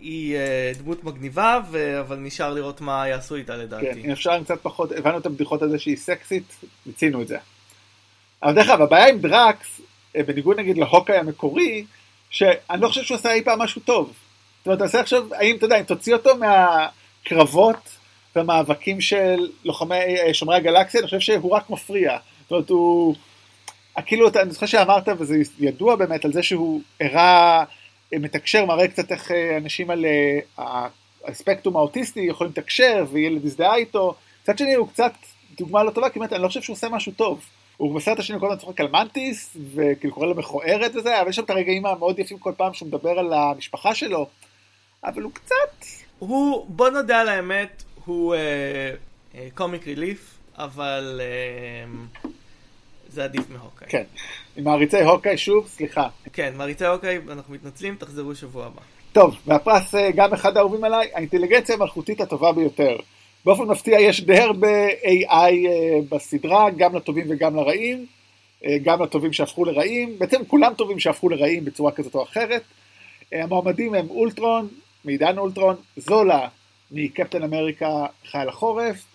היא דמות מגניבה. אבל נשאר לראות מה יעשו איתה לדעתי. כן, אם אפשר קצת פחות, הבנו את הבדיחות על זה שהיא סקסית, מיצינו את זה. אבל דרך אגב, הבעיה עם דראקס, בניגוד נגיד להוקאי המקורי, שאני לא חושב שהוא עשה אי פעם משהו טוב. זאת אומרת, תעשה עכשיו, האם, אתה יודע, אם תוציא אותו מהקרבות והמאבקים של לוחמי, אה, שומרי הגלקסיה, אני חושב שהוא רק מפריע. זאת אומרת, הוא... כאילו, אני זוכר שאמרת, וזה ידוע באמת, על זה שהוא הראה, אה, מתקשר, מראה קצת איך אה, אנשים על הספקטרום האוטיסטי יכולים לתקשר, וילד יזדהה איתו. מצד שני, הוא קצת דוגמה לא טובה, כי באמת, אני לא חושב שהוא עושה משהו טוב. הוא בסרט השני כל הזמן צוחק על מנטיס, וכאילו קורא לו מכוערת וזה, אבל יש שם את הרגעים המאוד יפים כל פעם שהוא מדבר על המשפחה שלו, אבל הוא קצת... הוא, בוא נודה על האמת, הוא קומיק ריליף, אבל אה, זה עדיף מהוקאי. כן. עם מעריצי הוקאי שוב, סליחה. כן, מעריצי הוקאי, אנחנו מתנצלים, תחזרו שבוע הבא. טוב, והפרס אה, גם אחד האהובים עליי, האינטליגנציה המלכותית הטובה ביותר. באופן מפתיע יש די הרבה AI אה, בסדרה, גם לטובים וגם לרעים, אה, גם לטובים שהפכו לרעים, בעצם כולם טובים שהפכו לרעים בצורה כזאת או אחרת. אה, המועמדים הם אולטרון, מעידן אולטרון, זולה מקפטן אמריקה חייל החורף,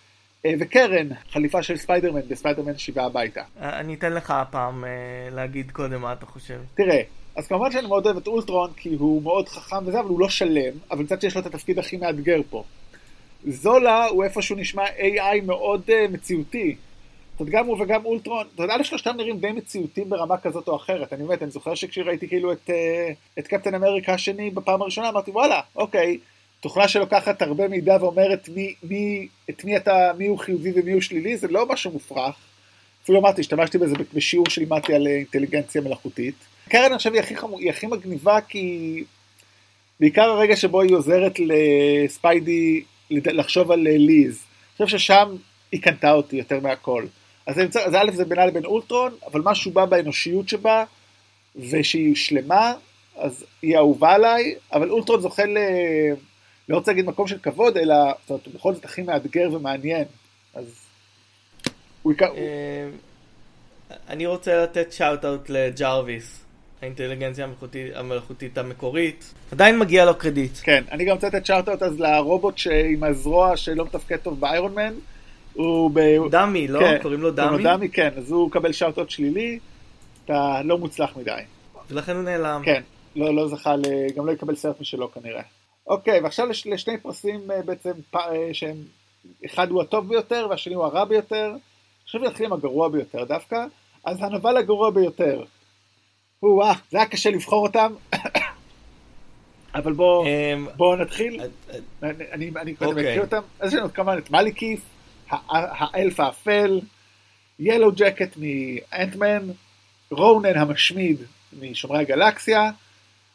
אה, וקרן, חליפה של ספיידרמן בספיידרמן שיבה הביתה. אה, אני אתן לך הפעם אה, להגיד קודם מה אתה חושב. תראה, אז כמובן שאני מאוד אוהב את אולטרון, כי הוא מאוד חכם וזה, אבל הוא לא שלם, אבל מצד שיש לו את התפקיד הכי מאתגר פה. זולה הוא איפשהו נשמע AI מאוד uh, מציאותי. זאת אומרת, גם הוא וגם אולטרון, אתה יודע, שלושתם נראים די מציאותיים ברמה כזאת או אחרת. אני באמת, אני זוכר שכשראיתי כאילו את, uh, את קפטן אמריקה השני בפעם הראשונה, אמרתי, וואלה, אוקיי, תוכנה שלוקחת הרבה מידע ואומרת מי, מי, את מי אתה, מי הוא חיובי ומי הוא שלילי, זה לא משהו מופרך. אפילו אמרתי, השתמשתי בזה בשיעור שלימדתי על אה, אינטליגנציה מלאכותית. קרן, חושב, היא הכי, חמו, היא הכי מגניבה, כי בעיקר הרגע שבו היא עוזרת לספיידי לחשוב על אה, ליז. אני חושב ששם היא קנתה אותי יותר מהכל. אז, אני, אז א' זה בינה לבין אולטרון, אבל משהו בא באנושיות שבה, ושהיא שלמה, אז היא אהובה עליי, אבל אולטרון זוכה ל... לא רוצה להגיד מקום של כבוד, אלא זאת אומרת, הוא בכל זאת הכי מאתגר ומעניין. אז. אה, אני רוצה לתת shout out לג'רוויס, האינטליגנציה המלאכותית, המקורית. עדיין מגיע לו קרדיט. כן, אני גם רוצה לתת shout-out אז לרובוט עם הזרוע שלא מתפקד טוב באיירון מן. הוא ב... דמי, לא? כן, קוראים לו קוראים דמי? לו דמי, כן, אז הוא מקבל shout-out שלילי, אתה לא מוצלח מדי. ולכן הוא נעלם. כן, לא, לא זכה, ל... גם לא יקבל סרט משלו כנראה. אוקיי, ועכשיו לש... לשני פרסים אה, בעצם. אה, שהם, אחד הוא הטוב ביותר והשני הוא הרע ביותר. עכשיו נתחיל עם הגרוע ביותר דווקא, אז הנבל הגרוע ביותר. הוא, אה, זה היה קשה לבחור אותם, אבל בואו אמ, בוא נתחיל. אה, אני, אני, קודם אוקיי. אקריא אותם. אז יש לנו כמובן את מליקיף, הא- האלף האפל, ילו ג'קט מאנטמן, רונן המשמיד משומרי הגלקסיה,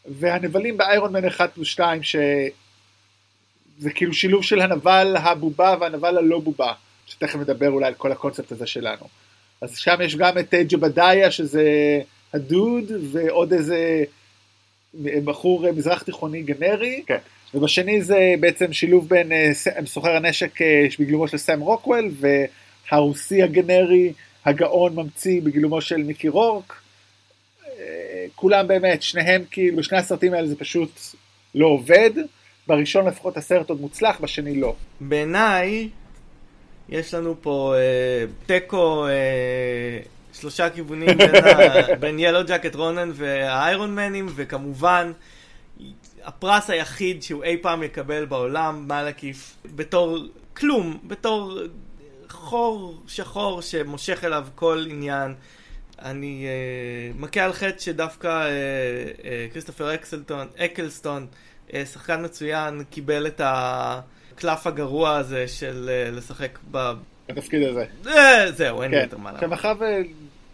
והנבלים באיירון מן 1 פלוס 2, שזה כאילו שילוב של הנבל הבובה והנבל הלא בובה, שתכף נדבר אולי על כל הקונספט הזה שלנו. אז שם יש גם את אה, ג'בדאיה, שזה הדוד ועוד איזה בחור מזרח תיכוני גנרי. כן. ובשני זה בעצם שילוב בין סוחר הנשק בגילומו של סם רוקוול והרוסי הגנרי הגאון ממציא בגילומו של מיקי רורק. כולם באמת, שניהם כאילו, בשני הסרטים האלה זה פשוט לא עובד. בראשון לפחות הסרט עוד מוצלח, בשני לא. בעיניי, יש לנו פה אה, תיקו, אה, שלושה כיוונים בין, ה, בין ילו ג'קט רונן והאיירון מנים, וכמובן, הפרס היחיד שהוא אי פעם יקבל בעולם, מלאקית', בתור כלום, בתור חור שחור שמושך אליו כל עניין. אני uh, מכה על חטא שדווקא כריסטופר uh, uh, אקסלטון, אקלסטון, uh, שחקן מצוין, קיבל את הקלף הגרוע הזה של uh, לשחק ב... בתפקיד הזה. Uh, זהו, אין לי כן. יותר מה לומר. מאחר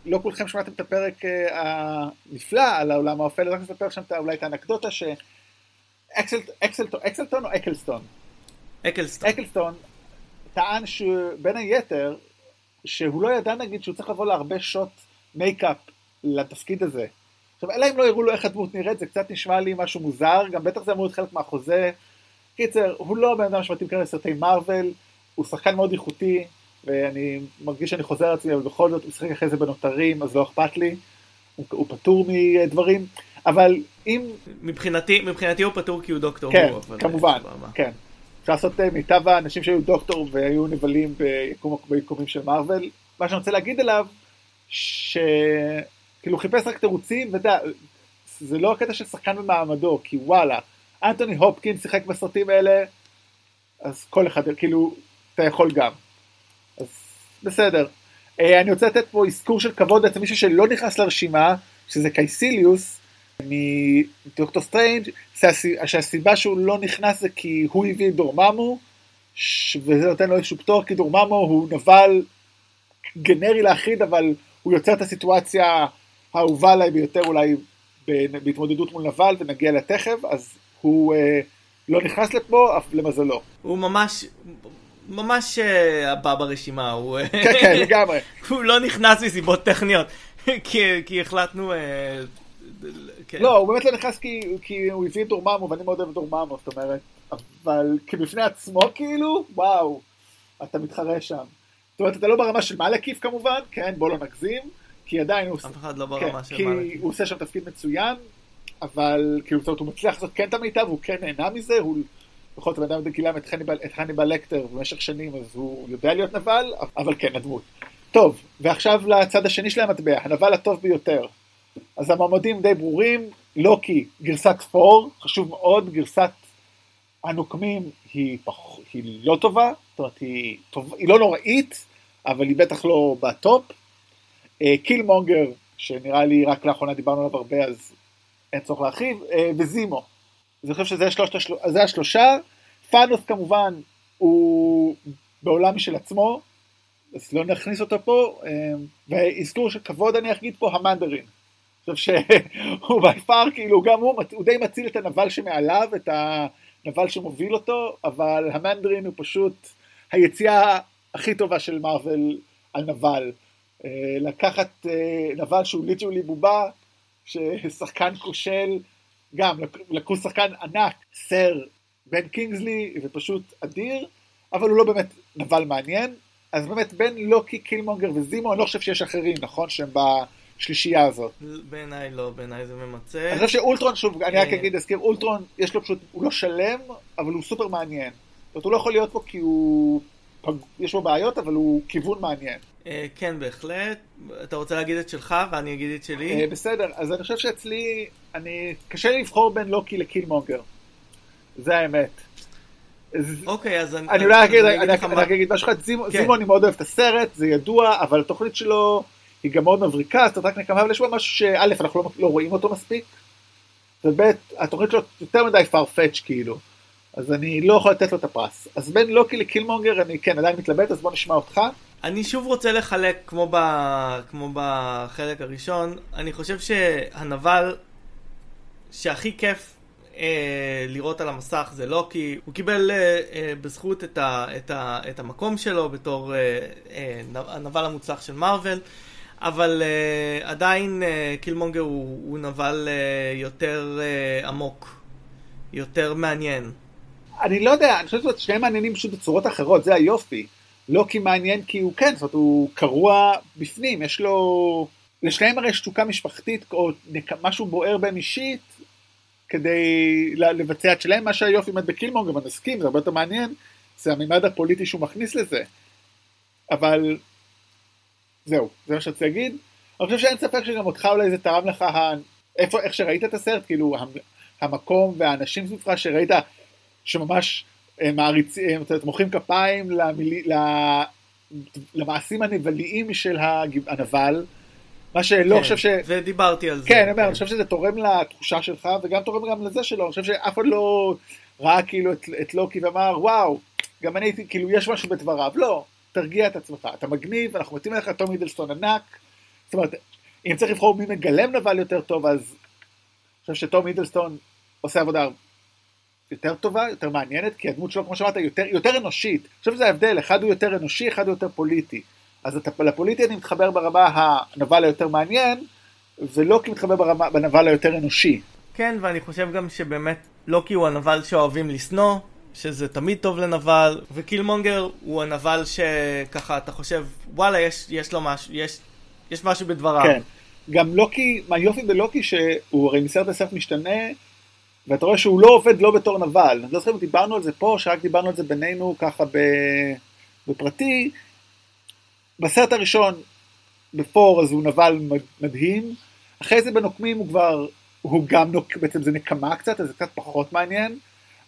ולא כולכם שמעתם את הפרק uh, הנפלא על העולם האפל, רק נספר שם אולי את האנקדוטה שאקסלטון או אקלסטון? אקלסטון. אקלסטון טען שבין היתר, שהוא לא ידע נגיד שהוא צריך לבוא להרבה שעות מייקאפ לתפקיד הזה. עכשיו, אלא אם לא יראו לו איך הדמות נראית, זה קצת נשמע לי משהו מוזר, גם בטח זה אמור להיות חלק מהחוזה. קיצר, הוא לא בן אדם שמתאים כאלה לסרטי מארוול, הוא שחקן מאוד איכותי, ואני מרגיש שאני חוזר על עצמי, אבל בכל זאת הוא משחק אחרי זה בנותרים, אז לא אכפת לי. הוא, הוא פטור מדברים, אבל אם מבחינתי, מבחינתי הוא פטור כי הוא דוקטור כן, הוא, אבל- כמובן. כן. אפשר לעשות אה, מיטב האנשים שהיו דוקטור והיו נבלים ביקום, ביקומים של מארוול. מה שאני רוצה להגיד עליו, שכאילו חיפש רק תירוצים, ואתה זה לא הקטע של שחקן במעמדו, כי וואלה, אנטוני הופקין שיחק בסרטים האלה, אז כל אחד, כאילו, אתה יכול גם. אז בסדר. אה, אני רוצה לתת פה אזכור של כבוד בעצם מישהו שלא נכנס לרשימה, שזה קייסיליוס, מדוקטור סטרנג', שהסי- שהסיבה שהוא לא נכנס זה כי הוא הביא דורממו, וזה נותן לו איזשהו פטור, כי דורממו הוא נבל גנרי להחריד, אבל הוא יוצר את הסיטואציה האהובה עליי ביותר אולי בהתמודדות מול נבל, ונגיע אליה תכף, אז הוא אה, לא נכנס לפה, אף למזלו. הוא ממש, ממש אה, הבא ברשימה, הוא, אה, כן, כן, לגמרי. הוא לא נכנס מסיבות טכניות, כי, כי החלטנו, אה, כן. לא, הוא באמת לא נכנס כי, כי הוא הביא את דורממו, ואני מאוד אוהב את דורממו, זאת אומרת, אבל כבפני עצמו כאילו, וואו, אתה מתחרה שם. זאת אומרת, אתה לא ברמה של מלאקיף כמובן, כן, בוא לא נגזים, כי עדיין הוא, אף אחד לא כן, ברמה של כי מלאקיף. הוא עושה שם תפקיד מצוין, אבל כאילו, זאת אומרת, הוא מצליח לעשות כן את המיטב, הוא כן נהנה מזה, הוא בכל זאת, הבן אדם גילם את חניבל- את חניבל לקטר במשך שנים, אז הוא יודע להיות נבל, אבל כן, הדמות. טוב, ועכשיו לצד השני של המטבע, הנבל הטוב ביותר. אז המועמדים די ברורים, לוקי, גרסת פור, חשוב מאוד, גרסת הנוקמים היא, פח, היא לא טובה, זאת אומרת, היא, טוב, היא לא נוראית, אבל היא בטח לא בטופ. אה, קילמונגר, שנראה לי רק לאחרונה דיברנו עליו הרבה, אז אין צורך להרחיב, אה, וזימו. אני חושב שזה שלושת השל... זה השלושה. פאנוס כמובן הוא בעולם משל עצמו, אז לא נכניס אותו פה, אה, ואזכור של כבוד אני אגיד פה המנדרין. אני חושב שהוא ביפר, כאילו גם הוא, הוא די מציל את הנבל שמעליו, את הנבל שמוביל אותו, אבל המנדרין הוא פשוט היציאה הכי טובה של מארוול על נבל. אה, לקחת אה, נבל שהוא ליטרלי בובה, ששחקן כושל, גם לקחו שחקן ענק, סר בן קינגסלי, ופשוט אדיר, אבל הוא לא באמת נבל מעניין. אז באמת בין לוקי, קילמונגר וזימו, אני לא חושב שיש אחרים, נכון? שהם בשלישייה הזאת. בעיניי לא, בעיניי זה ממצה. אני חושב שאולטרון, שוב, אני רק אה. אגיד, אזכיר, אולטרון, יש לו פשוט, הוא לא שלם, אבל הוא סופר מעניין. זאת אומרת, הוא לא יכול להיות פה כי הוא, יש בו בעיות, אבל הוא כיוון מעניין. אה, כן, בהחלט. אתה רוצה להגיד את שלך ואני אגיד את שלי? אה, בסדר, אז אני חושב שאצלי, אני, קשה לי לבחור בין לוקי לקילמונגר. זה האמת. אוקיי, אז אני... אני אולי אגיד, אני רק- רק אגיד משהו אחד, זימו, כן. זימו אני מאוד אוהב את הסרט, זה ידוע, אבל התוכנית שלו היא גם מאוד מבריקה, אז רק נקמה, אבל יש בה משהו שא', אנחנו לא, לא רואים אותו מספיק, וב', התוכנית שלו יותר מדי farfetch כאילו, אז אני לא יכול לתת לו את הפרס. אז בין לוקי לקילמונגר אני כן עדיין מתלבט, אז בוא נשמע אותך. אני שוב רוצה לחלק, כמו, ב... כמו בחלק הראשון, אני חושב שהנבל שהכי כיף אה, לראות על המסך זה לוקי. הוא קיבל אה, אה, בזכות את, ה... את, ה... את המקום שלו בתור אה, אה, הנבל המוצלח של מארוול. אבל uh, עדיין uh, קילמונגר הוא, הוא נבל uh, יותר uh, עמוק, יותר מעניין. אני לא יודע, אני חושב שזה שניהם מעניינים פשוט בצורות אחרות, זה היופי. לא כי מעניין כי הוא כן, זאת אומרת, הוא קרוע בפנים, יש לו... לשניהם הרי יש תשוקה משפחתית, או משהו בוער בהם אישית, כדי לבצע את שלהם, מה שהיופי באמת בקילמונגר, ואני מסכים, זה הרבה יותר מעניין, זה הממד הפוליטי שהוא מכניס לזה. אבל זהו, זה מה שרציתי להגיד. אני חושב שאין ספק שגם אותך אולי זה תרם לך, איפה, איך שראית את הסרט, כאילו המקום והאנשים סביבך שראית שממש אה, מעריצים, אה, מוחאים כפיים למילי, למעשים הנבליים של הנבל, מה שלא כן, חושב ש... ודיברתי על זה. כן, אני אומר, אני חושב שזה תורם לתחושה שלך, וגם תורם גם לזה שלו, אני חושב שאף אחד לא ראה כאילו את, את לוקי ואמר, וואו, גם אני הייתי, כאילו, יש משהו בדבריו. לא, תרגיע את עצמך, אתה מגניב, אנחנו מתאים לך תום מידלסטון ענק. זאת אומרת, אם צריך לבחור מי מגלם נבל יותר טוב, אז אני חושב שתום מידלסטון עושה עבודה יותר טובה, יותר מעניינת, כי הדמות שלו, כמו שאמרת, יותר, יותר אנושית. אני חושב שזה ההבדל, אחד הוא יותר אנושי, אחד הוא יותר פוליטי. אז אתה, לפוליטי אני מתחבר ברמה הנבל היותר מעניין, ולוקי מתחבר ברמה, בנבל היותר אנושי. כן, ואני חושב גם שבאמת לוקי הוא הנבל שאוהבים לשנוא, שזה תמיד טוב לנבל, וקילמונגר הוא הנבל שככה אתה חושב, וואלה, יש, יש לו משהו, יש, יש משהו בדבריו. כן. גם לוקי, מה יופי בלוקי שהוא הרי מסרט לסרט משתנה, ואתה רואה שהוא לא עובד לא בתור נבל. אני לא זוכר אם דיברנו על זה פה, שרק דיברנו על זה בינינו ככה בפרטי. בסרט הראשון, בת'ור, אז הוא נבל מדהים. אחרי זה בנוקמים הוא כבר, הוא גם נוק, בעצם זה נקמה קצת, אז זה קצת פחות מעניין.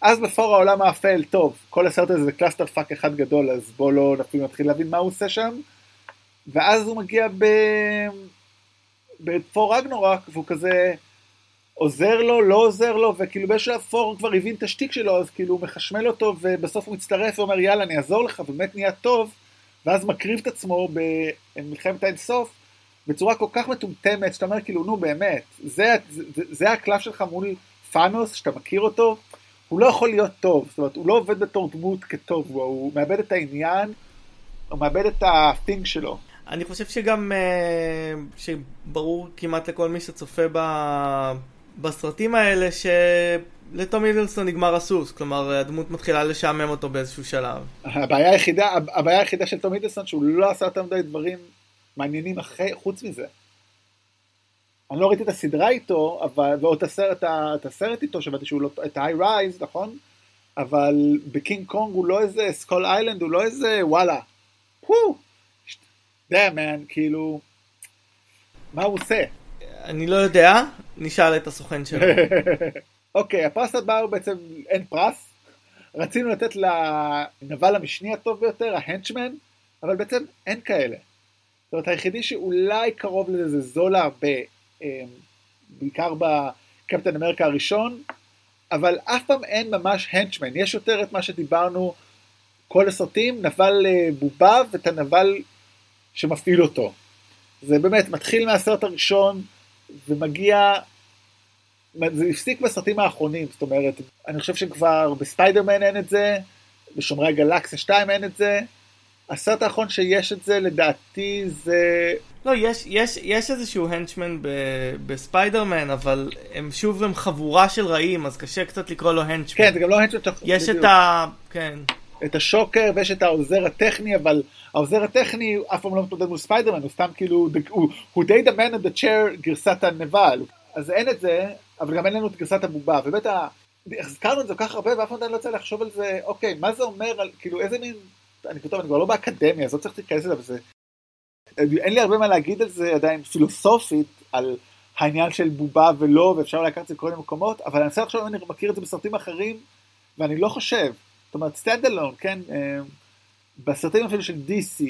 אז בת'ור העולם האפל, טוב, כל הסרט הזה זה clusterfuck אחד גדול, אז בואו לא אפילו נתחיל להבין מה הוא עושה שם. ואז הוא מגיע ב... בפור רגנורק, והוא כזה עוזר לו, לא עוזר לו, וכאילו באיזשהו פור כבר הבין את השטיק שלו, אז כאילו הוא מחשמל אותו, ובסוף הוא מצטרף ואומר יאללה אני אעזור לך, ובאמת נהיה טוב, ואז מקריב את עצמו במלחמת האינסוף, בצורה כל כך מטומטמת, שאתה אומר כאילו נו באמת, זה, זה, זה הקלף שלך מול פאנוס, שאתה מכיר אותו, הוא לא יכול להיות טוב, זאת אומרת, הוא לא עובד בתור דמות כטוב, הוא, הוא מאבד את העניין, הוא מאבד את ה-thing שלו. אני חושב שגם, uh, שברור כמעט לכל מי שצופה ב... בסרטים האלה, שלטום הידלסון נגמר הסוס, כלומר הדמות מתחילה לשעמם אותו באיזשהו שלב. הבעיה היחידה, הבעיה היחידה של טום הידלסון שהוא לא עשה יותר מדי דברים מעניינים אחרי, חוץ מזה. אני לא ראיתי את הסדרה איתו, אבל, ועוד את הסרט, את הסרט איתו, שמעתי שהוא לא, את ה-high rise, נכון? אבל בקינג קונג הוא לא איזה, Skull Island הוא לא איזה, וואלה. הו! יודע, man, כאילו, מה הוא עושה? אני לא יודע, נשאל את הסוכן שלו. אוקיי, הפרס הבא הוא בעצם, אין פרס. רצינו לתת לנבל המשני הטוב ביותר, ה henchman, אבל בעצם אין כאלה. זאת אומרת, היחידי שאולי קרוב לזה זה זולה הרבה, אמ, בעיקר בקפטן אמריקה הראשון, אבל אף פעם אין ממש הנצ'מן, יש יותר את מה שדיברנו כל הסרטים, נבל אה, בובה ואת הנבל שמפעיל אותו. זה באמת מתחיל מהסרט הראשון ומגיע, זה הפסיק בסרטים האחרונים, זאת אומרת, אני חושב שכבר בספיידרמן אין את זה, בשומרי הגלקסיה 2 אין את זה, הסרט האחרון שיש את זה לדעתי זה... לא, יש, יש, יש איזשהו henchman בספיידרמן, אבל הם שוב הם חבורה של רעים, אז קשה קצת לקרוא לו henchman. כן, זה גם לא henchman. יש בדיוק. את ה... כן. את השוקר ויש את העוזר הטכני, אבל העוזר הטכני אף פעם לא מתמודד מול ספיידרמן, הוא סתם כאילו, הוא, הוא די the man in the chair גרסת הנבל. אז אין את זה, אבל גם אין לנו את גרסת הבובה. ובאמת, הזכרנו את זה כל כך הרבה, ואף אחד לא יוצא לחשוב על זה, אוקיי, מה זה אומר, על, כאילו איזה מין אני כותב, אני כבר לא באקדמיה, אז לא צריך להיכנס לזה, וזה... אין לי הרבה מה להגיד על זה עדיין פילוסופית, על העניין של בובה ולא, ואפשר לקחת את זה בכל מיני מקומות, אבל אני רוצה לחשוב אם אני מכיר את זה בסרטים אחרים, ואני לא חושב. זאת אומרת, standalone, כן? אה, בסרטים אפילו של DC,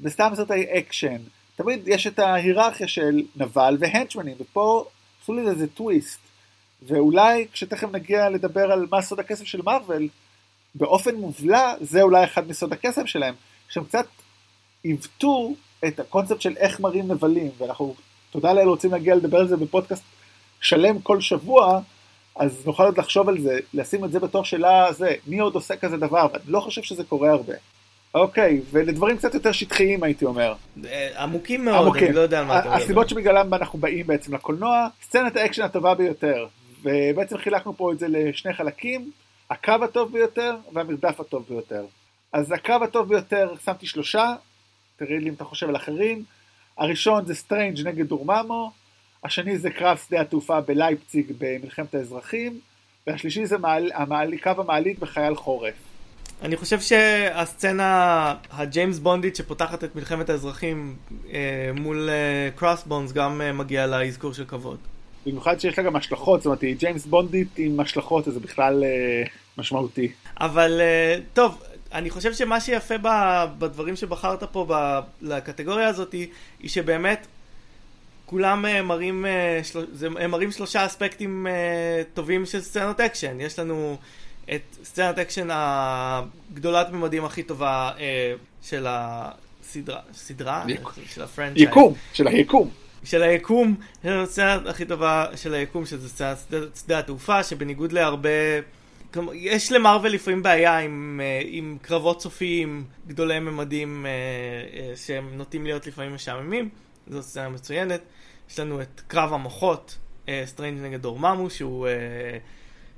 בסתם סרטי אקשן, תמיד יש את ההיררכיה של נבל והנצ'מנים, ופה עשו לי איזה טוויסט. ואולי כשתכף נגיע לדבר על מה סוד הקסם של מארוול, באופן מובלע זה אולי אחד מסוד הקסם שלהם, שהם קצת עיוותו את הקונספט של איך מראים נבלים, ואנחנו, תודה לאל, רוצים להגיע לדבר על זה בפודקאסט שלם כל שבוע, אז נוכל עוד לחשוב על זה, לשים את זה בתור שאלה זה, מי עוד עושה כזה דבר, ואני לא חושב שזה קורה הרבה. אוקיי, ולדברים קצת יותר שטחיים הייתי אומר. אה, עמוקים מאוד, אני לא יודע על מה אתה מדבר. הסיבות שבגללם אנחנו באים בעצם לקולנוע, סצנת האקשן הטובה ביותר, ובעצם חילקנו פה את זה לשני חלקים, הקרב הטוב ביותר והמרדף הטוב ביותר. אז הקרב הטוב ביותר שמתי שלושה, תראה לי אם אתה חושב על אחרים. הראשון זה סטרנג' נגד דורממו, השני זה קרב שדה התעופה בלייפציג במלחמת האזרחים, והשלישי זה מעל, המעל, קרב המעלית בחייל חורף. אני חושב שהסצנה הג'יימס בונדית שפותחת את מלחמת האזרחים אה, מול אה, קרוסבונס גם אה, מגיעה לאזכור של כבוד. במיוחד שיש לה גם השלכות, זאת אומרת היא ג'יימס בונדית עם השלכות, אז זה בכלל אה, משמעותי. אבל אה, טוב, אני חושב שמה שיפה בדברים שבחרת פה לקטגוריה הזאת היא שבאמת כולם אה, מראים, אה, הם מראים שלושה אספקטים אה, טובים של סצנות אקשן. יש לנו את סצנת אקשן הגדולת ממדים הכי טובה של הסדרה, סדרה? של ה franchise. יקום, של היקום. של היקום, יש לנו סצנה הכי טובה של היקום, שזה סצנת שדה התעופה, שבניגוד להרבה... יש למרוויל לפעמים בעיה עם, עם קרבות סופיים גדולי ממדים שהם נוטים להיות לפעמים משעממים, זו סצנה מצוינת. יש לנו את קרב המוחות, אה, נגד דורממו, שהוא, אה,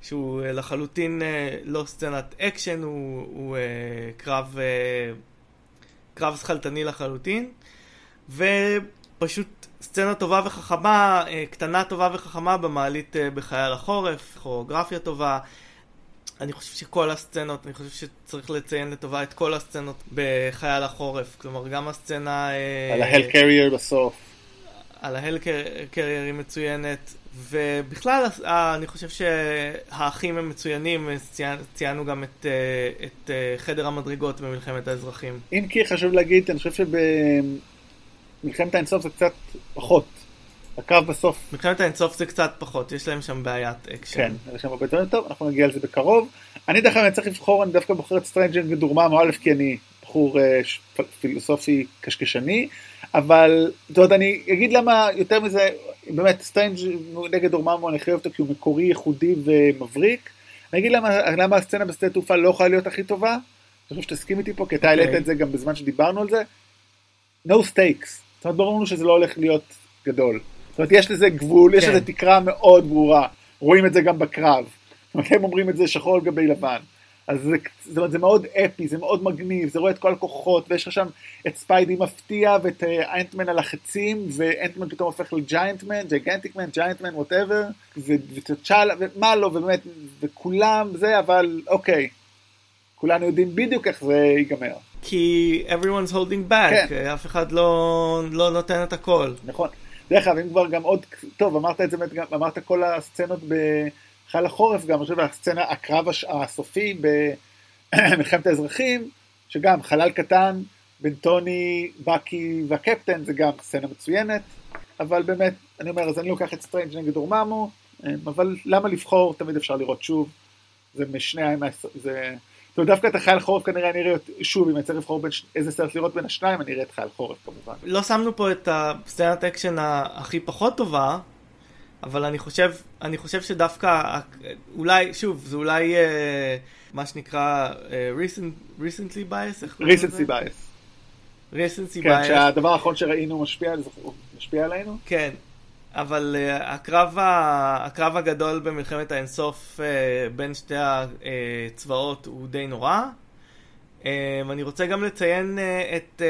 שהוא אה, לחלוטין אה, לא סצנת אקשן, הוא, הוא קרב, קרב שכלתני לחלוטין, ופשוט סצנה טובה וחכמה, קטנה טובה וחכמה במעלית בחייל החורף, כוריאוגרפיה טובה. אני חושב שכל הסצנות, אני חושב שצריך לציין לטובה את כל הסצנות בחייל החורף, כלומר גם הסצנה... על ההל קרייר בסוף. על ההל קרייר היא מצוינת, ובכלל אני חושב שהאחים הם מצוינים, ציינו גם את, אה, את אה, חדר המדרגות במלחמת האזרחים. אם כי חשוב להגיד, אני חושב שבמלחמת האינסוף זה קצת פחות. הקרב בסוף. מלחמת האינסוף זה קצת פחות, יש להם שם בעיית אקשן. כן, יש שם הרבה יותר טוב, אנחנו נגיע לזה בקרוב. אני דרך אגב צריך לבחור, אני דווקא בוחר את סטרנג' נגד דורממו, א' כי אני בחור אה, פילוסופי קשקשני, אבל זאת אומרת, אני אגיד למה יותר מזה, באמת סטרנג' נגד דורממו אני חייב אותו כי הוא מקורי, ייחודי ומבריק. אני אגיד למה, למה הסצנה בשדה תעופה לא יכולה להיות הכי טובה, אני חושב שתסכים איתי פה, כי אתה העלית אוקיי. אוקיי. את זה גם בזמן שדיברנו על זה. No stakes, זאת אומרת ברור לנו שזה לא הולך להיות גדול. זאת אומרת יש לזה גבול, כן. יש לזה תקרה מאוד ברורה, רואים את זה גם בקרב. זאת אומרת הם אומרים את זה שחור על גבי לבן. אז זה, זאת אומרת, זה מאוד אפי, זה מאוד מגניב, אתה רואה את כל הכוחות, ויש לך שם את ספיידי מפתיע ואת אה, אנטמן על החצים, ואנטמן פתאום הופך לג'יינטמן, ג'יגנטיקמן, ג'יינטמן, whatever, וצ'אלה, ומה לא, ובאמת, וכולם זה, אבל אוקיי, כולנו יודעים בדיוק איך זה ייגמר. כי everyone's holding back, כן. אף אחד לא, לא נותן את הכל. נכון. דרך אגב, אם כבר גם עוד, טוב, אמרת את זה, אמרת כל הסצנות ב... חייל החורף גם, אני חושב, הסצנה, הקרב הסופי במלחמת האזרחים, שגם חלל קטן בין טוני, בקי והקפטן, זה גם סצנה מצוינת, אבל באמת, אני אומר, אז אני לוקח את סטרנג' נגד דורממו, אבל למה לבחור, תמיד אפשר לראות שוב, זה משני זה... טוב, דווקא את החייל חורף כנראה אני אראה שוב, אם אני צריך לבחור בין ש... איזה סרט לראות בין השניים, אני אראה את חייל חורף כמובן. לא שמנו פה את הסצנת אקשן הכי פחות טובה, אבל אני חושב, אני חושב שדווקא, אולי, שוב, זה אולי אה, מה שנקרא אה, recent, recently bias? recency bias. recency כן, bias. שהדבר האחרון שראינו משפיע, משפיע עלינו? כן, אבל uh, הקרב, ה, הקרב הגדול במלחמת האינסוף uh, בין שתי הצבאות הוא די נורא. Uh, אני רוצה גם לציין uh, את... Uh,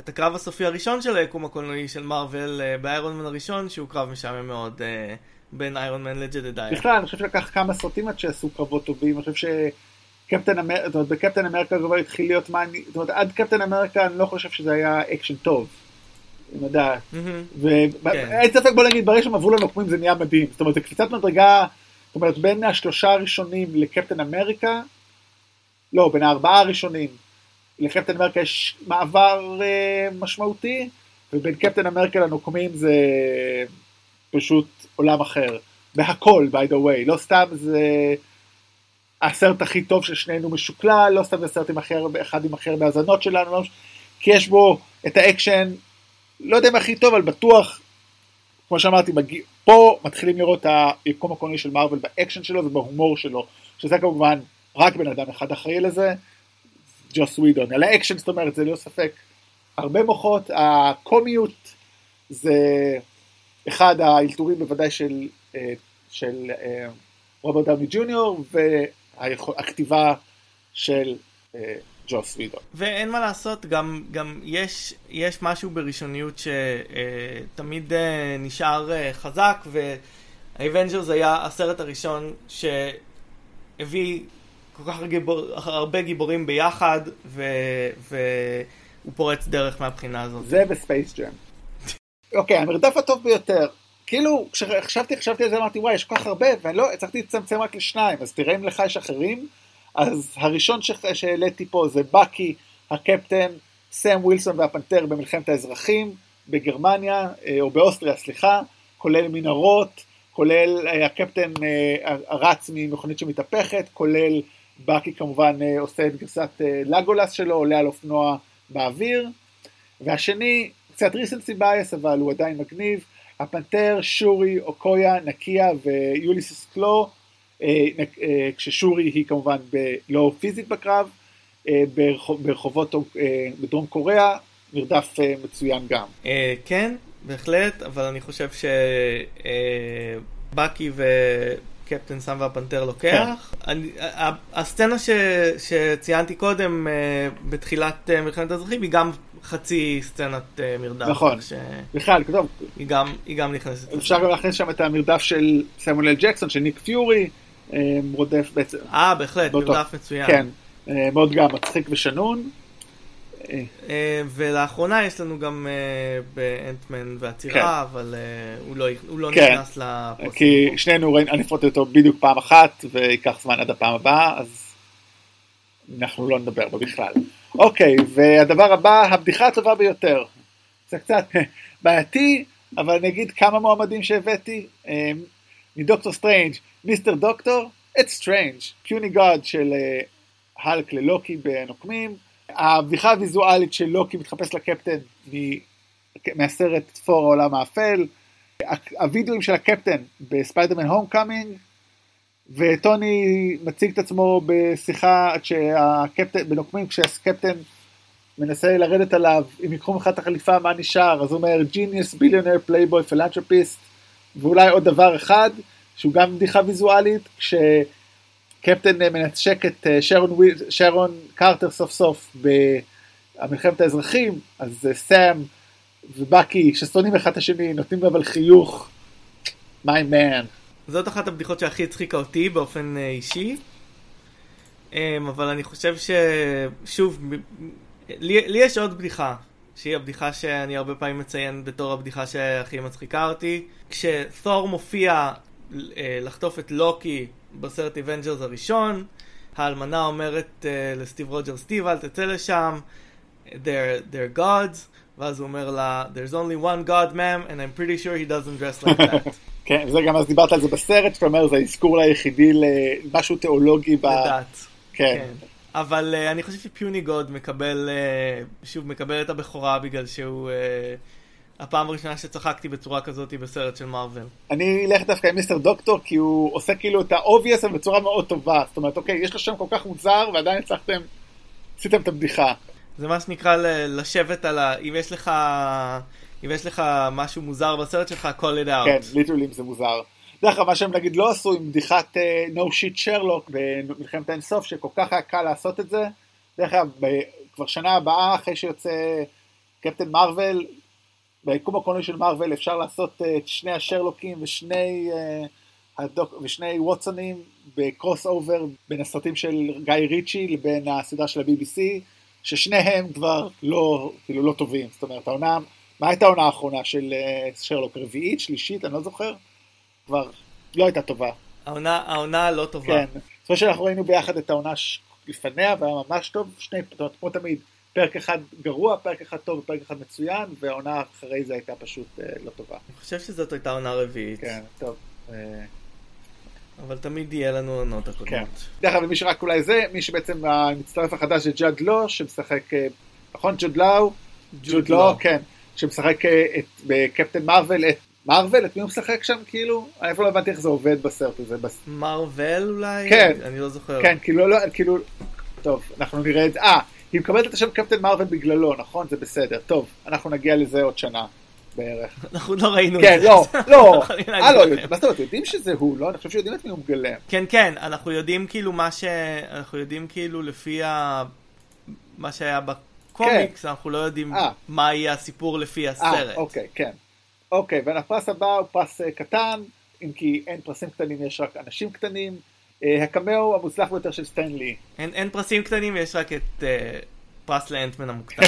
את הקרב הסופי הראשון של היקום הקולנועי של מארוול uh, באיירון מן הראשון, שהוא קרב משעמם מאוד uh, בין איירון מן לג'דדייר. בכלל, אני חושב שלקח כמה סרטים עד שעשו קרבות טובים, אני חושב שקפטן אמריקה, זאת אומרת, בקפטן אמריקה כבר התחיל להיות מעניין, זאת אומרת, עד קפטן אמריקה אני לא חושב שזה היה אקשן טוב. אני יודע, ואין ספק בוא נגיד ברגע שהם עברו לנוקמים זה נהיה מדהים, זאת אומרת זה קפיצת מדרגה, זאת אומרת בין השלושה הראשונים לקפטן אמריקה, לא בין הארבעה הראשונים לקפטן אמריקה יש מעבר uh, משמעותי, ובין קפטן אמריקה לנוקמים זה פשוט עולם אחר. בהכל, by the way, לא סתם זה הסרט הכי טוב של שנינו משוקלל, לא סתם זה סרט עם אחר, אחד עם אחר בהאזנות שלנו, לא, כי יש בו את האקשן, לא יודע אם הכי טוב, אבל בטוח, כמו שאמרתי, מגיע, פה מתחילים לראות את היקום הקולנועי של מארוול באקשן שלו ובהומור שלו, שזה כמובן רק בן אדם אחד אחראי לזה, ג'וס ווידון. על האקשן זאת אומרת, זה לא ספק. הרבה מוחות, הקומיות זה אחד האלתורים בוודאי של, אה, של אה, רוברט דאוני ג'וניור והכתיבה של אה, ג'וס ווידון. ואין מה לעשות, גם, גם יש, יש משהו בראשוניות שתמיד נשאר חזק, וה-Avengers היה הסרט הראשון שהביא כל כך גיבור, הרבה גיבורים ביחד, ו, והוא פורץ דרך מהבחינה הזאת. זה וספייס ג'ם. אוקיי, המרדף הטוב ביותר. כאילו, כשחשבתי, חשבתי על זה, אמרתי, וואי, יש כל כך הרבה, ואני לא, הצלחתי לצמצם רק לשניים, אז תראה אם לך יש אחרים. אז הראשון שהעליתי פה זה בקי, הקפטן, סם ווילסון והפנתר במלחמת האזרחים בגרמניה, אה, או באוסטריה, סליחה, כולל מנהרות, כולל אה, הקפטן אה, רץ ממכונית שמתהפכת, כולל בקי כמובן עושה את גרסת לגולס שלו, עולה על אופנוע באוויר, והשני, קצת ריסנסי בייס, אבל הוא עדיין מגניב, הפנתר, שורי, אוקויה, נקיה ויוליסס קלו, כששורי היא כמובן לא פיזית בקרב, אה, ברחובות בדרום קוריאה, מרדף מצוין גם. כן, בהחלט, אבל אני חושב שבקי ו... קפטן סם והפנתר לוקח. כן. אני, הסצנה ש, שציינתי קודם בתחילת מלחמת האזרחים היא גם חצי סצנת מרדף. נכון, ש... בכלל, טוב. היא גם, היא גם נכנסת. אפשר גם להכניס שם את המרדף של סמואל ג'קסון, של ניק פיורי, רודף בעצם. אה, בהחלט. מרדף מצוין. כן, uh, מאוד גם מצחיק ושנון. Uh, ולאחרונה יש לנו גם באנטמן והצרעה, כן. אבל הוא לא, לא כן. נכנס לפוסט. כי שנינו ראינו, אני אפרוט אותו בדיוק פעם אחת, וייקח זמן עד הפעם הבאה, אז אנחנו לא נדבר בו בכלל. אוקיי, והדבר הבא, הבדיחה הטובה ביותר. זה קצת בעייתי, אבל אני אגיד כמה מועמדים שהבאתי. מדוקטור סטרנג', Mister Doctor, It's Strange, puny god של האלק uh, ללוקי בנוקמים. הבדיחה הוויזואלית של לוקי מתחפש לקפטן מהסרט ת'ור העולם האפל. הווידאואים של הקפטן בספיידרמן הום קאמינג, וטוני מציג את עצמו בשיחה כשהקפטן, בנוקמים כשהקפטן מנסה לרדת עליו, אם ייקחו ממך את החליפה מה נשאר, אז הוא אומר genius, billionaire, playboy, philanthropist, ואולי עוד דבר אחד, שהוא גם בדיחה ויזואלית, כשקפטן מנשק את אה, שרון, שרון קרטר סוף סוף במלחמת האזרחים, אז אה, סאם ובקי, ששונאים אחד את השני, נותנים אבל חיוך, my man. זאת אחת הבדיחות שהכי הצחיקה אותי באופן אה, אישי. אמ, אבל אני חושב ששוב, לי, לי יש עוד בדיחה, שהיא הבדיחה שאני הרבה פעמים מציין בתור הבדיחה שהכי מצחיקה אותי. כשתור מופיע אה, לחטוף את לוקי בסרט Avengers הראשון, האלמנה אומרת uh, לסטיב רוג'רס, סטיב אל תצא לשם, they're, they're gods, ואז הוא אומר לה, there's only one god ma'am and I'm pretty sure he doesn't dress like that. כן, זה גם אז דיברת על זה בסרט, שאתה אומר, זה האזכור היחידי למשהו תיאולוגי ב... לדת. כן. כן. אבל uh, אני חושב ש-puny god מקבל, uh, שוב, מקבל את הבכורה בגלל שהוא... Uh, הפעם הראשונה שצחקתי בצורה כזאת בסרט של מארוול. אני אלך דווקא עם Mister Doctor, כי הוא עושה כאילו את ה-obvious בצורה מאוד טובה. זאת אומרת, אוקיי, יש לו שם כל כך מוזר, ועדיין הצלחתם, עשיתם את הבדיחה. זה מה שנקרא לשבת על ה... אם יש לך... אם יש לך משהו מוזר בסרט שלך, call it out. כן, literally זה מוזר. דרך אגב, מה שהם נגיד לא עשו עם בדיחת uh, no shit שרלוק במלחמת האינסוף, שכל כך היה קל לעשות את זה. דרך אגב, כבר שנה הבאה, אחרי שיוצא קפטן מארוול, ביקום הקולנועי של מארוול אפשר לעשות uh, את שני השרלוקים ושני, uh, הדוק, ושני ווטסונים ב-crossover בין הסרטים של גיא ריצ'י לבין הסדרה של ה-BBC, ששניהם כבר לא, כאילו לא טובים. זאת אומרת, העונה... מה הייתה העונה האחרונה של אה, שרלוק? רביעית? שלישית? אני לא זוכר. כבר לא הייתה טובה. העונה, העונה לא טובה. כן. זאת שאנחנו ראינו ביחד את העונה ש... לפניה והיה ממש טוב, שני, כמו תמיד, פרק אחד גרוע, פרק אחד טוב ופרק אחד מצוין, והעונה אחרי זה הייתה פשוט אה, לא טובה. אני חושב שזאת הייתה עונה רביעית. כן, טוב. אה... אבל תמיד יהיה לנו עונות הקודמות. כן. דרך אגב, מי שרק אולי זה, מי שבעצם המצטרף החדש זה ג'אד לו, שמשחק, אה, נכון? ג'וד לאו? ג'וד לאו, כן. שמשחק אה, את, בקפטן מרוויל, את מרוויל? את מי הוא משחק שם כאילו? אני אפילו לא הבנתי איך זה עובד בסרט הזה. בס... מרוויל אולי? כן. אני לא זוכר. כן, כאילו, לא, כאילו, טוב, אנחנו נראה את זה. אה, היא מקבלת את השם קפטן מרוויל בגללו, נכון? זה בסדר. טוב, אנחנו נגיע לזה עוד שנה בערך. אנחנו לא ראינו כן, את זה. לא, אז לא. אנחנו יכולים אה, לא. מה זאת אומרת, יודעים שזה הוא, לא? אני חושב שיודעים את מי הוא מגלם. כן, כן, אנחנו יודעים כאילו מה ש... אנחנו יודעים כאילו לפי ה... מה שהיה בקומיקס, אנחנו לא יודעים אה. מה יהיה הסיפור לפי אה, הסרט. אוקיי, כן. אוקיי, והפרס הבא הוא פרס קטן, אם כי אין פרסים קטנים, יש רק אנשים קטנים. אה, הקמאו המוצלח ביותר של סטן לי. אין, אין פרסים קטנים, יש רק את uh, פרס לאנטמן המוקטן.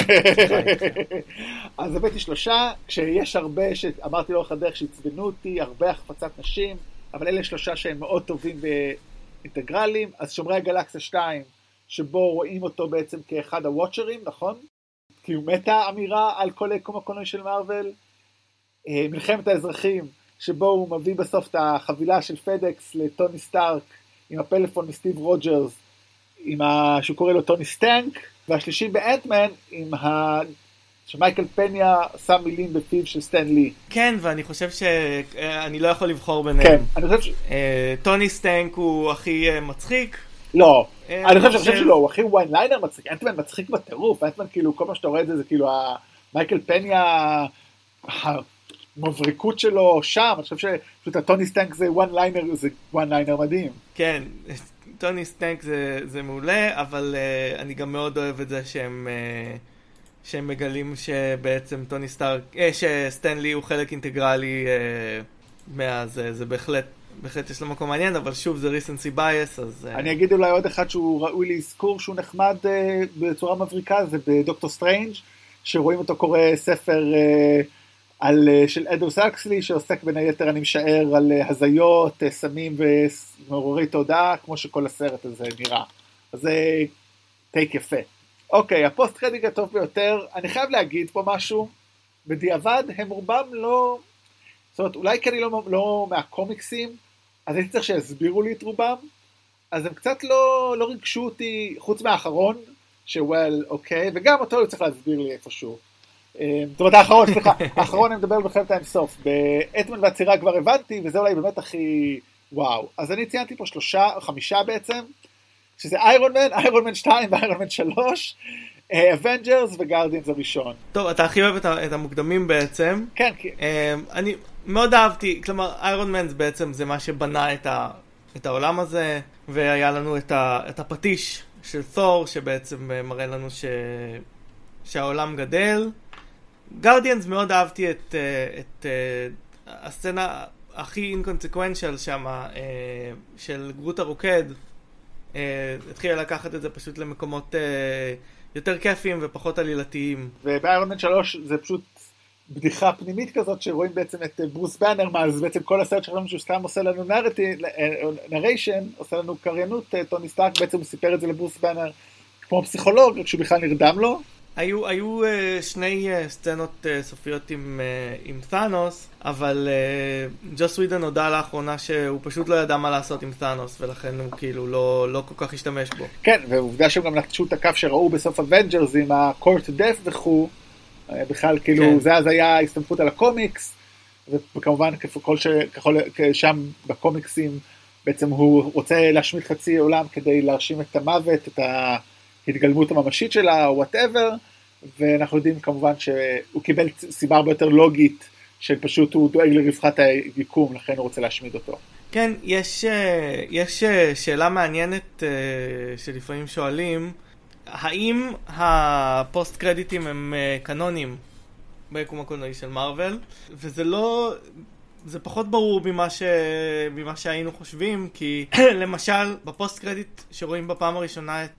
אז הבאתי שלושה, כשיש הרבה, שאמרתי לאורך הדרך שעצבנו אותי, הרבה החפצת נשים, אבל אלה שלושה שהם מאוד טובים ואינטגרליים. אז שומרי הגלקסיה 2, שבו רואים אותו בעצם כאחד הוואצ'רים, נכון? כי הוא מטה אמירה על כל היקום הקולנועי של מארוול. אה, מלחמת האזרחים, שבו הוא מביא בסוף את החבילה של פדקס לטוני סטארק עם הפלאפון מסטיב רוג'רס, עם ה... שהוא קורא לו טוני סטנק, והשלישי באנטמן עם ה... שמייקל פניה שם מילים בפיו של סטן לי. כן, ואני חושב שאני לא יכול לבחור ביניהם. כן, אני חושב ש... אה, טוני סטנק הוא הכי אה, מצחיק. לא, אה, אני חושב אני שאני חושב שלא, הוא הכי one liner מצחיק, אנטמן מצחיק בטירוף, אנטמן כאילו, כל מה שאתה רואה את זה, זה כאילו המייקל פניה, המבריקות שלו שם, אני חושב שפשוט הטוני סטנק זה one liner, זה one liner מדהים. כן, טוני סטנק זה, זה מעולה, אבל uh, אני גם מאוד אוהב את זה שהם, uh, שהם מגלים שבעצם טוני סטארק, אה, שסטן לי הוא חלק אינטגרלי uh, מהזה, זה בהחלט, בהחלט יש לו מקום מעניין, אבל שוב זה recency bias, אז... Uh, אני אגיד אולי עוד אחד שהוא ראוי לאזכור שהוא נחמד אה, בצורה מבריקה, זה בדוקטור סטרנג', שרואים אותו קורא ספר אה, על, אה, של אלדוס האקסלי, שעוסק בין היתר, אני משער, על אה, הזיות, אה, סמים ומעוררי תודעה, כמו שכל הסרט הזה נראה. אז זה take יפה. אוקיי, הפוסט קרדיט הטוב ביותר, אני חייב להגיד פה משהו, בדיעבד הם רובם לא, זאת אומרת, אולי כי אני לא, לא מהקומיקסים, אז הייתי צריך שיסבירו לי את רובם, אז הם קצת לא, לא ריגשו אותי, חוץ מהאחרון, שוואלה, אוקיי, וגם אותו הוא צריך להסביר לי איפשהו. אה, זאת אומרת, האחרון, סליחה, האחרון אני מדבר במלחמת האינסוף. באנטמן והצרעה כבר הבנתי, וזה אולי באמת הכי וואו. אז אני ציינתי פה שלושה, חמישה בעצם, שזה איירון מן, איירון מן 2 ואיירון מן 3, אבנג'רס וגרדיאנס הראשון. טוב, אתה הכי אוהב את, את המוקדמים בעצם. כן, כי... Um, אני מאוד אהבתי, כלומר איירון מן בעצם זה מה שבנה את, ה, את העולם הזה, והיה לנו את, ה, את הפטיש של תור, שבעצם אה, מראה לנו ש, שהעולם גדל. גרדיאנס מאוד אהבתי את, אה, את אה, הסצנה הכי אינקונסקוונציאל שם, אה, של גרוט הרוקד. התחילה לקחת את זה פשוט למקומות יותר כיפיים ופחות עלילתיים. ובאיירון מן 3 זה פשוט בדיחה פנימית כזאת שרואים בעצם את ברוס באנר, מה אז בעצם כל הסרט שלנו שהוא סתם עושה לנו narration, עושה לנו קריינות, טוני סטארק בעצם הוא סיפר את זה לברוס באנר כמו פסיכולוג, רק שהוא בכלל נרדם לו. היו, היו uh, שני uh, סצנות uh, סופיות עם, uh, עם תאנוס, אבל uh, ג'וס ווידן הודה לאחרונה שהוא פשוט לא ידע מה לעשות עם תאנוס, ולכן הוא כאילו לא, לא כל כך השתמש בו. כן, ועובדה שהם גם נטשו את הקו שראו בסוף אבנג'רס עם ה-court death וכו', בכלל כאילו כן. זה אז היה הסתמכות על הקומיקס, וכמובן ככל ש... ככל... שם בקומיקסים בעצם הוא רוצה להשמיד חצי עולם כדי להרשים את המוות, את ההתגלמות הממשית שלה, whatever, ואנחנו יודעים כמובן שהוא קיבל סיבה הרבה יותר לוגית, שפשוט הוא דואג לרווחת היקום, לכן הוא רוצה להשמיד אותו. כן, יש, אה, יש אה, שאלה מעניינת אה, שלפעמים שואלים, האם הפוסט קרדיטים הם קנונים ביקום הקולנועי של מארוול? וזה לא... זה פחות ברור ממה, ש... ממה שהיינו חושבים, כי למשל ב post credit שרואים בפעם הראשונה את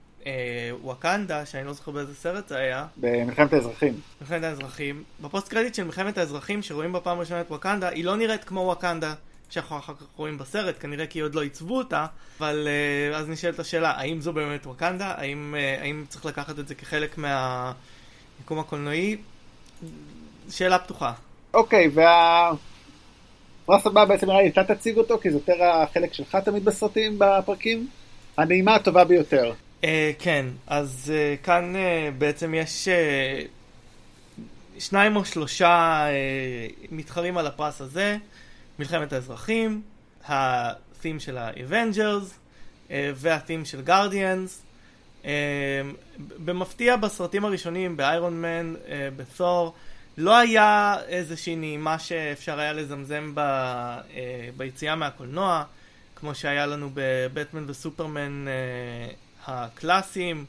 וואקנדה, שאני לא זוכר באיזה סרט זה היה, במלחמת האזרחים. מלחמת האזרחים, ב post credit של מלחמת האזרחים שרואים בפעם הראשונה את וואקנדה, היא לא נראית כמו וואקנדה שאנחנו אחר כך רואים בסרט, כנראה כי עוד לא עיצבו אותה, אבל uh, אז נשאלת השאלה, האם זו באמת וואקנדה? האם, uh, האם צריך לקחת את זה כחלק מהיקום הקולנועי? שאלה פתוחה. אוקיי, והפרס הבא בעצם נראה לי אתה תציג אותו, כי זה יותר החלק שלך תמיד בסרטים, בפרקים. הנעימה הטובה ביותר. Uh, כן, אז uh, כאן uh, בעצם יש uh, שניים או שלושה uh, מתחרים על הפרס הזה, מלחמת האזרחים, ה-theme של ה-Avengers uh, וה-theme של Guardians. במפתיע בסרטים הראשונים, באיירון מן, בת'ור, לא היה איזושהי נעימה שאפשר היה לזמזם ב, ביציאה מהקולנוע, כמו שהיה לנו בבטמן וסופרמן הקלאסיים.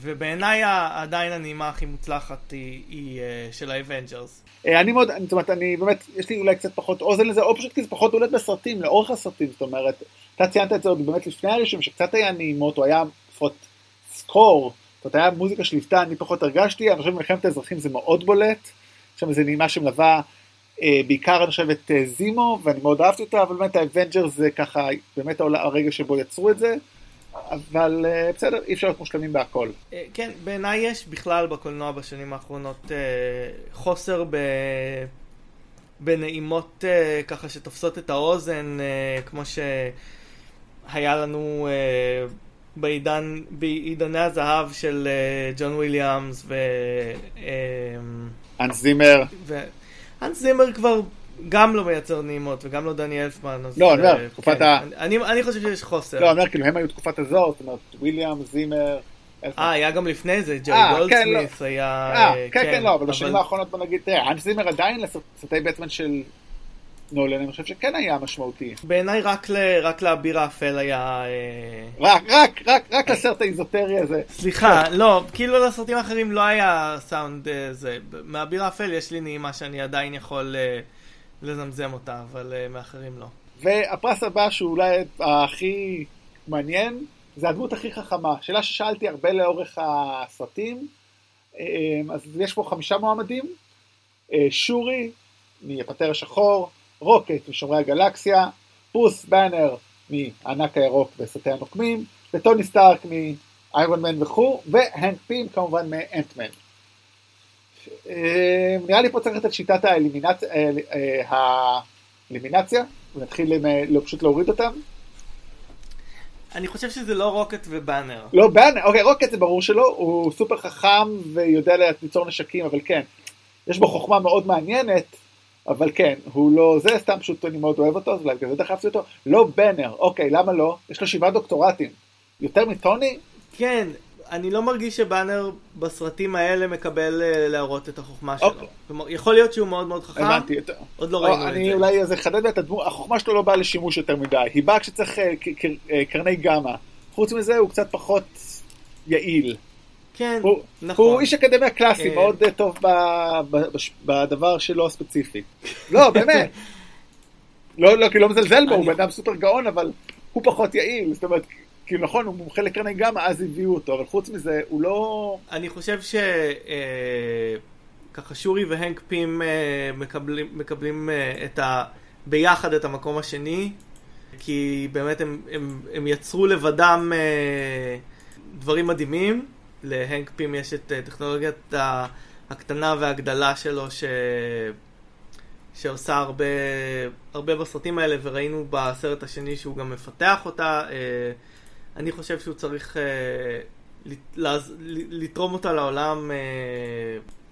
ובעיניי עדיין הנעימה הכי מוצלחת היא, היא uh, של האבנג'רס. אה, אני מאוד, זאת אומרת, אני באמת, יש לי אולי קצת פחות אוזן לזה, או פשוט כי זה פחות בולט בסרטים, לאורך הסרטים, זאת אומרת, אתה ציינת את זה עוד באמת לפני הראשון, שקצת היה נעימות, או היה לפחות score, זאת אומרת, היה מוזיקה שליוותה, אני פחות הרגשתי, אני חושב במלחמת האזרחים זה מאוד בולט, שם איזה נעימה שמלווה אה, בעיקר אני חושב את אה, זימו, ואני מאוד אהבתי אותה, אבל באמת האבנג'רס זה ככה, באמת הרגע שבו יצרו את זה. אבל uh, בסדר, אי אפשר להיות מושלמים בהכל. Uh, כן, בעיניי יש בכלל בקולנוע בשנים האחרונות uh, חוסר ב... בנעימות ככה שתופסות את האוזן, כמו שהיה לנו בעידן, בעידני הזהב של ג'ון וויליאמס ו... אנס זימר. ו... אנס זימר כבר גם לא מייצר נעימות וגם לא דני אלפמן. לא, אני אומר, תקופת כן. ה... אני חושב שיש חוסר. לא, אני אומר, כאילו, הם היו תקופת הזאת, זאת אומרת, וויליאם, זימר. אה, היה גם לפני זה, ג'וי אה, גולדסמית כן, לא. היה... אה, כן, כן, לא, אבל בשנים האחרונות בוא נגיד, תראה, אנש זימר עדיין לסרטי בטמן של נולן, אני חושב שכן היה משמעותי. בעיניי רק לאביר האפל היה... רק, רק, רק, רק לסרט האיזוטרי הזה. סליחה, לא, כאילו לסרטים האחרים לא היה סאונד זה. מאביר האפל יש לי נעימה שאני עדיין יכול... לזמזם אותה, אבל uh, מאחרים לא. והפרס הבא שהוא אולי הכי מעניין, זה הדמות הכי חכמה. שאלה ששאלתי הרבה לאורך הסרטים, אה, אז יש פה חמישה מועמדים, אה, שורי מהפנתר השחור, רוקט משומרי הגלקסיה, ברוס באנר מהענק הירוק וסרטי הנוקמים, וטוני סטארק מאיירון מן וכו', והנק פים כמובן מאנטמן. אה, נראה לי פה צריך לתת שיטת האלימינציה, האלימינציה, ונתחיל פשוט להוריד אותם. אני חושב שזה לא רוקט ובאנר. לא באנר, אוקיי, רוקט זה ברור שלא, הוא סופר חכם ויודע ליצור נשקים, אבל כן, יש בו חוכמה מאוד מעניינת, אבל כן, הוא לא, זה סתם פשוט אני מאוד אוהב אותו, אז אולי בגלל זה דחפתי אותו. לא באנר, אוקיי, למה לא? יש לו שבעה דוקטורטים. יותר מטוני? כן, אני לא מרגיש שבאנר בסרטים האלה מקבל אה, להראות את החוכמה שלו. אוקיי. כלומר, יכול להיות שהוא מאוד מאוד חכם, הבנתי. עוד לא ראינו את זה. אני אולי אז אחדד את הדמות, החוכמה שלו לא באה לשימוש יותר מדי, היא באה כשצריך אה, אה, קרני גמא. חוץ מזה הוא קצת פחות יעיל. כן, הוא, נכון. הוא איש אקדמיה קלאסי, מאוד טוב בדבר שלו הספציפי. לא, באמת. לא, לא, כי לא מזלזל בו, הוא בן אדם סופר גאון, אבל הוא פחות יעיל. זאת אומרת, כאילו נכון, הוא מומחה לקרני גמא, אז הביאו אותו, אבל חוץ מזה, הוא לא... אני חושב ש... אה, ככה שורי והנק פים אה, מקבלים, מקבלים אה, את ה... ביחד את המקום השני, כי באמת הם, הם, הם יצרו לבדם דברים מדהימים. להנק פים יש את טכנולוגיית הקטנה והגדלה שלו, ש... שעושה הרבה, הרבה בסרטים האלה, וראינו בסרט השני שהוא גם מפתח אותה. אני חושב שהוא צריך uh, לתרום אותה לעולם, uh,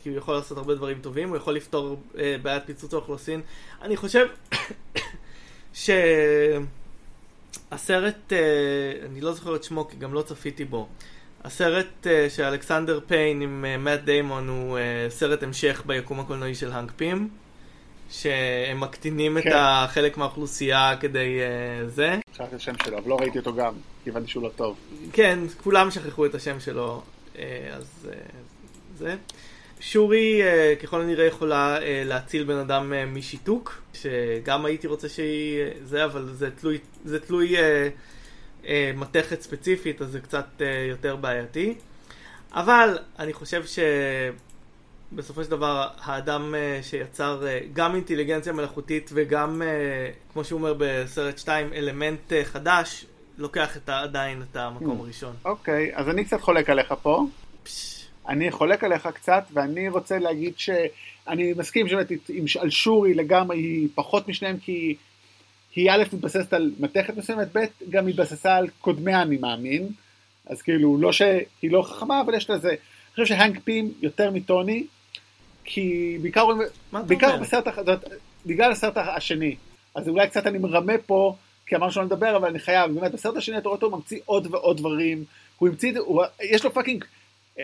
כי הוא יכול לעשות הרבה דברים טובים, הוא יכול לפתור uh, בעיית פיצוץ האוכלוסין. אני חושב שהסרט, אני לא זוכר את שמו כי גם לא צפיתי בו. הסרט של אלכסנדר פיין עם מאט דיימון הוא סרט המשך ביקום הקולנועי של האנק פים. שהם מקטינים כן. את החלק מהאוכלוסייה כדי uh, זה. שכחתי את השם שלו, אבל לא ראיתי אותו גם, כי הבנתי שהוא לא טוב. כן, כולם שכחו את השם שלו, uh, אז uh, זה. שורי uh, ככל הנראה יכולה להציל בן אדם משיתוק, שגם הייתי רוצה שהיא זה, אבל זה תלוי, זה תלוי מתכת ספציפית, אז זה קצת יותר בעייתי. אבל אני חושב ש... בסופו של דבר האדם שיצר גם אינטליגנציה מלאכותית וגם, כמו שהוא אומר בסרט 2, אלמנט חדש, לוקח את, עדיין את המקום mm. הראשון. אוקיי, okay, אז אני קצת חולק עליך פה. פש... אני חולק עליך קצת, ואני רוצה להגיד שאני מסכים שבאמת על שורי לגמרי היא פחות משניהם, כי היא א' מתבססת על מתכת מסוימת, ב' גם מתבססה על קודמיה אני מאמין, אז כאילו לא שהיא לא חכמה, אבל יש לזה. אני חושב שהנק פים יותר מטוני, כי בעיקר, בעיקר בסרט, בגלל הסרט השני, אז אולי קצת אני מרמה פה, כי אמרנו שלא נדבר, אבל אני חייב, באמת בסרט השני אתה רואה אותו ממציא עוד ועוד דברים, הוא המציא, הוא, יש לו fucking,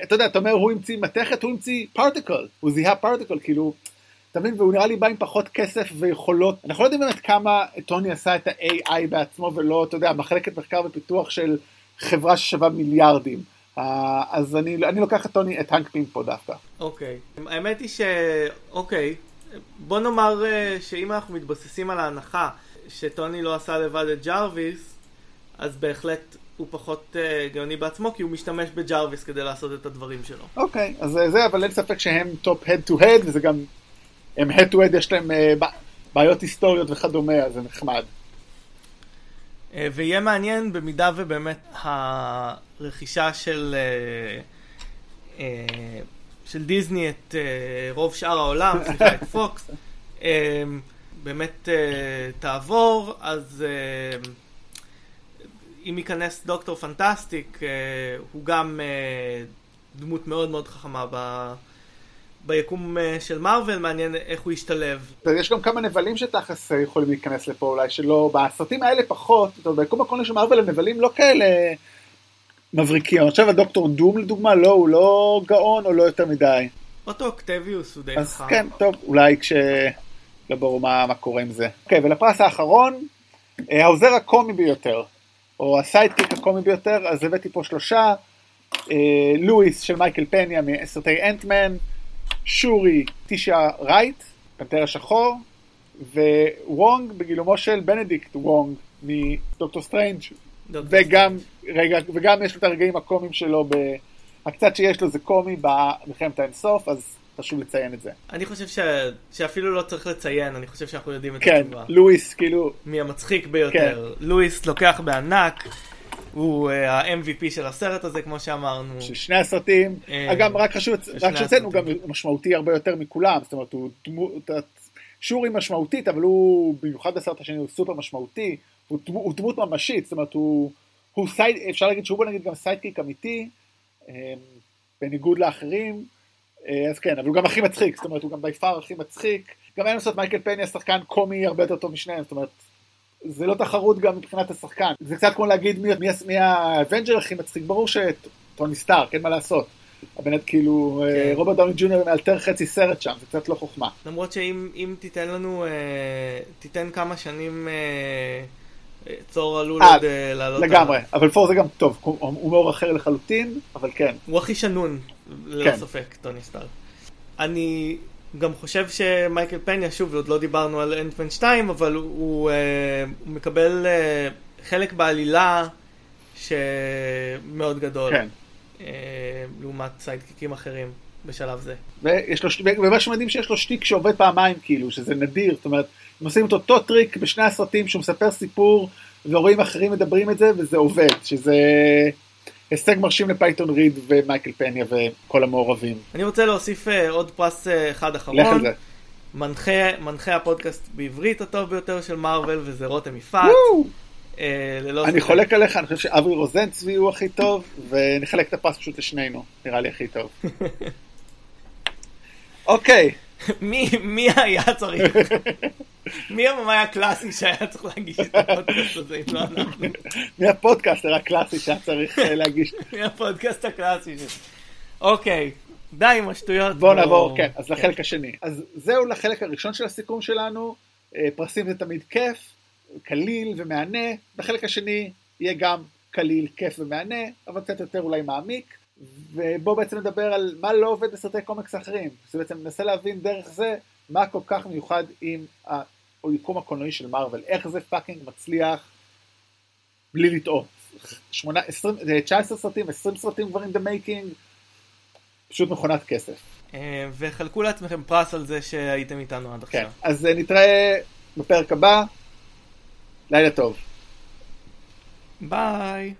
אתה יודע, אתה אומר הוא המציא מתכת, הוא המציא particle, הוא זיהה particle, כאילו, אתה מבין, והוא נראה לי בא עם פחות כסף ויכולות, אנחנו לא יודעים באמת כמה טוני עשה את ה-AI בעצמו ולא, אתה יודע, מחלקת מחקר ופיתוח של חברה ששווה מיליארדים. Uh, אז אני, אני לוקח את טוני, את האנק פים פה דווקא. אוקיי, okay. האמת היא ש... אוקיי, okay. בוא נאמר uh, שאם אנחנו מתבססים על ההנחה שטוני לא עשה לבד את ג'רוויס, אז בהחלט הוא פחות uh, גאוני בעצמו, כי הוא משתמש בג'רוויס כדי לעשות את הדברים שלו. אוקיי, okay, אז זה, אבל אין ספק שהם top head to head, וזה גם, הם הד טו הד, יש להם uh, בעיות היסטוריות וכדומה, אז זה נחמד. Uh, ויהיה מעניין במידה ובאמת הרכישה של, uh, uh, של דיסני את uh, רוב שאר העולם, סליחה, את פוקס, באמת uh, תעבור, אז... Uh, אם ייכנס דוקטור פנטסטיק, אה, הוא גם אה, דמות מאוד מאוד חכמה ב... ביקום של מארוול, מעניין איך הוא ישתלב. יש גם כמה נבלים שתכלס יכולים להיכנס לפה אולי, שלא, בסרטים האלה פחות, ביקום הקולנוע של מארוול הנבלים לא כאלה מבריקים. חושב הדוקטור דום לדוגמה, לא, הוא לא גאון או לא יותר מדי. אוטו אוקטביוס הוא די חכם. אז כן, טוב, אולי כש... לא ברור מה, מה קורה עם זה. אוקיי, ולפרס האחרון, העוזר הקומי ביותר. או ה sidekick הקומי ביותר, אז הבאתי פה שלושה, אה, לואיס של מייקל פניה מסרטי אנטמן, שורי לטישה רייט, פנתר השחור, ווונג בגילומו של בנדיקט וונג מדוקטור סטרנג' וגם, רגע, וגם יש לו את הרגעים הקומיים שלו, ב... הקצת שיש לו זה קומי במלחמת האינסוף, אז חשוב לציין את זה. אני חושב ש... שאפילו לא צריך לציין, אני חושב שאנחנו יודעים את כן, התשובה. כן, לואיס כאילו... מי המצחיק ביותר. כן. לואיס לוקח בענק, הוא uh, ה-MVP של הסרט הזה, כמו שאמרנו. של שני הסרטים. אה, אגב, רק חשוב, רק שציין, הוא גם משמעותי הרבה יותר מכולם, זאת אומרת, הוא דמות... שורי משמעותית, אבל הוא, במיוחד בסרט השני, הוא סופר משמעותי, הוא, הוא דמות ממשית, זאת אומרת, הוא, הוא side, אפשר להגיד שהוא בוא נגיד גם sidekick אמיתי, אה, בניגוד לאחרים. אה, אז כן, אבל הוא גם הכי מצחיק, זאת אומרת, הוא גם by far הכי מצחיק. גם אין לעשות מייקל פניה שחקן קומי הרבה יותר טוב משניהם, זאת אומרת, זה לא תחרות גם מבחינת השחקן. זה קצת כמו להגיד מי, מי, מי האבנג'ר הכי מצחיק, ברור שטוני סטארק, אין מה לעשות. הבנת כאילו, אה, כן. רוברט דאוני ג'וניור מאלתר חצי סרט שם, זה קצת לא חוכמה. למרות שאם תיתן לנו, אה, תיתן כמה שנים... צור עלול עוד לעלות. לגמרי, אבל פור זה גם טוב, הומור אחר לחלוטין, אבל כן. הוא הכי שנון ללא כן. ספק, טוני סטארק. אני גם חושב שמייקל פניה, שוב, עוד לא דיברנו על אנטמן 2, אבל הוא, הוא, אה, הוא מקבל אה, חלק בעלילה שמאוד גדול. כן. אה, לעומת סיידקיקים אחרים בשלב זה. ויש לו, ומה שמדהים שיש לו שטיק שעובד פעמיים כאילו, שזה נדיר, זאת אומרת, הם עושים את אותו טריק בשני הסרטים שהוא מספר סיפור ורואים אחרים מדברים את זה וזה עובד, שזה הישג מרשים לפייטון ריד ומייקל פניה וכל המעורבים. אני רוצה להוסיף uh, עוד פרס uh, אחד אחרון. לך על זה. מנחה, מנחה הפודקאסט בעברית הטוב ביותר של מארוול וזה רותם יפעת. Uh, אני חולק עליך, אני חושב שעברי רוזן צבי הוא הכי טוב ונחלק את הפרס פשוט לשנינו, נראה לי הכי טוב. אוקיי. מי היה צריך? מי המאמר הקלאסי שהיה צריך להגיש את הפודקאסט הזה, אם לא אנחנו? מי הפודקאסטר הקלאסי שהיה צריך אה, להגיש? מי הפודקאסט הקלאסי? אוקיי, די עם השטויות. בואו נעבור, כן, אז לחלק השני. אז זהו לחלק הראשון של הסיכום שלנו. אה, פרסים זה תמיד כיף, קליל ומהנה. בחלק השני יהיה גם קליל, כיף ומהנה, אבל קצת יותר אולי מעמיק. ובואו בעצם נדבר על מה לא עובד בסרטי קומיקס אחרים. זה בעצם ננסה להבין דרך זה מה כל כך מיוחד עם היקום הקולנועי של מארוול, איך זה פאקינג מצליח בלי לטעות. 19 סרטים, 20 סרטים כבר in the making, פשוט מכונת כסף. אה, וחלקו לעצמכם פרס על זה שהייתם איתנו עד עכשיו. כן, אז אה, נתראה בפרק הבא, לילה טוב. ביי.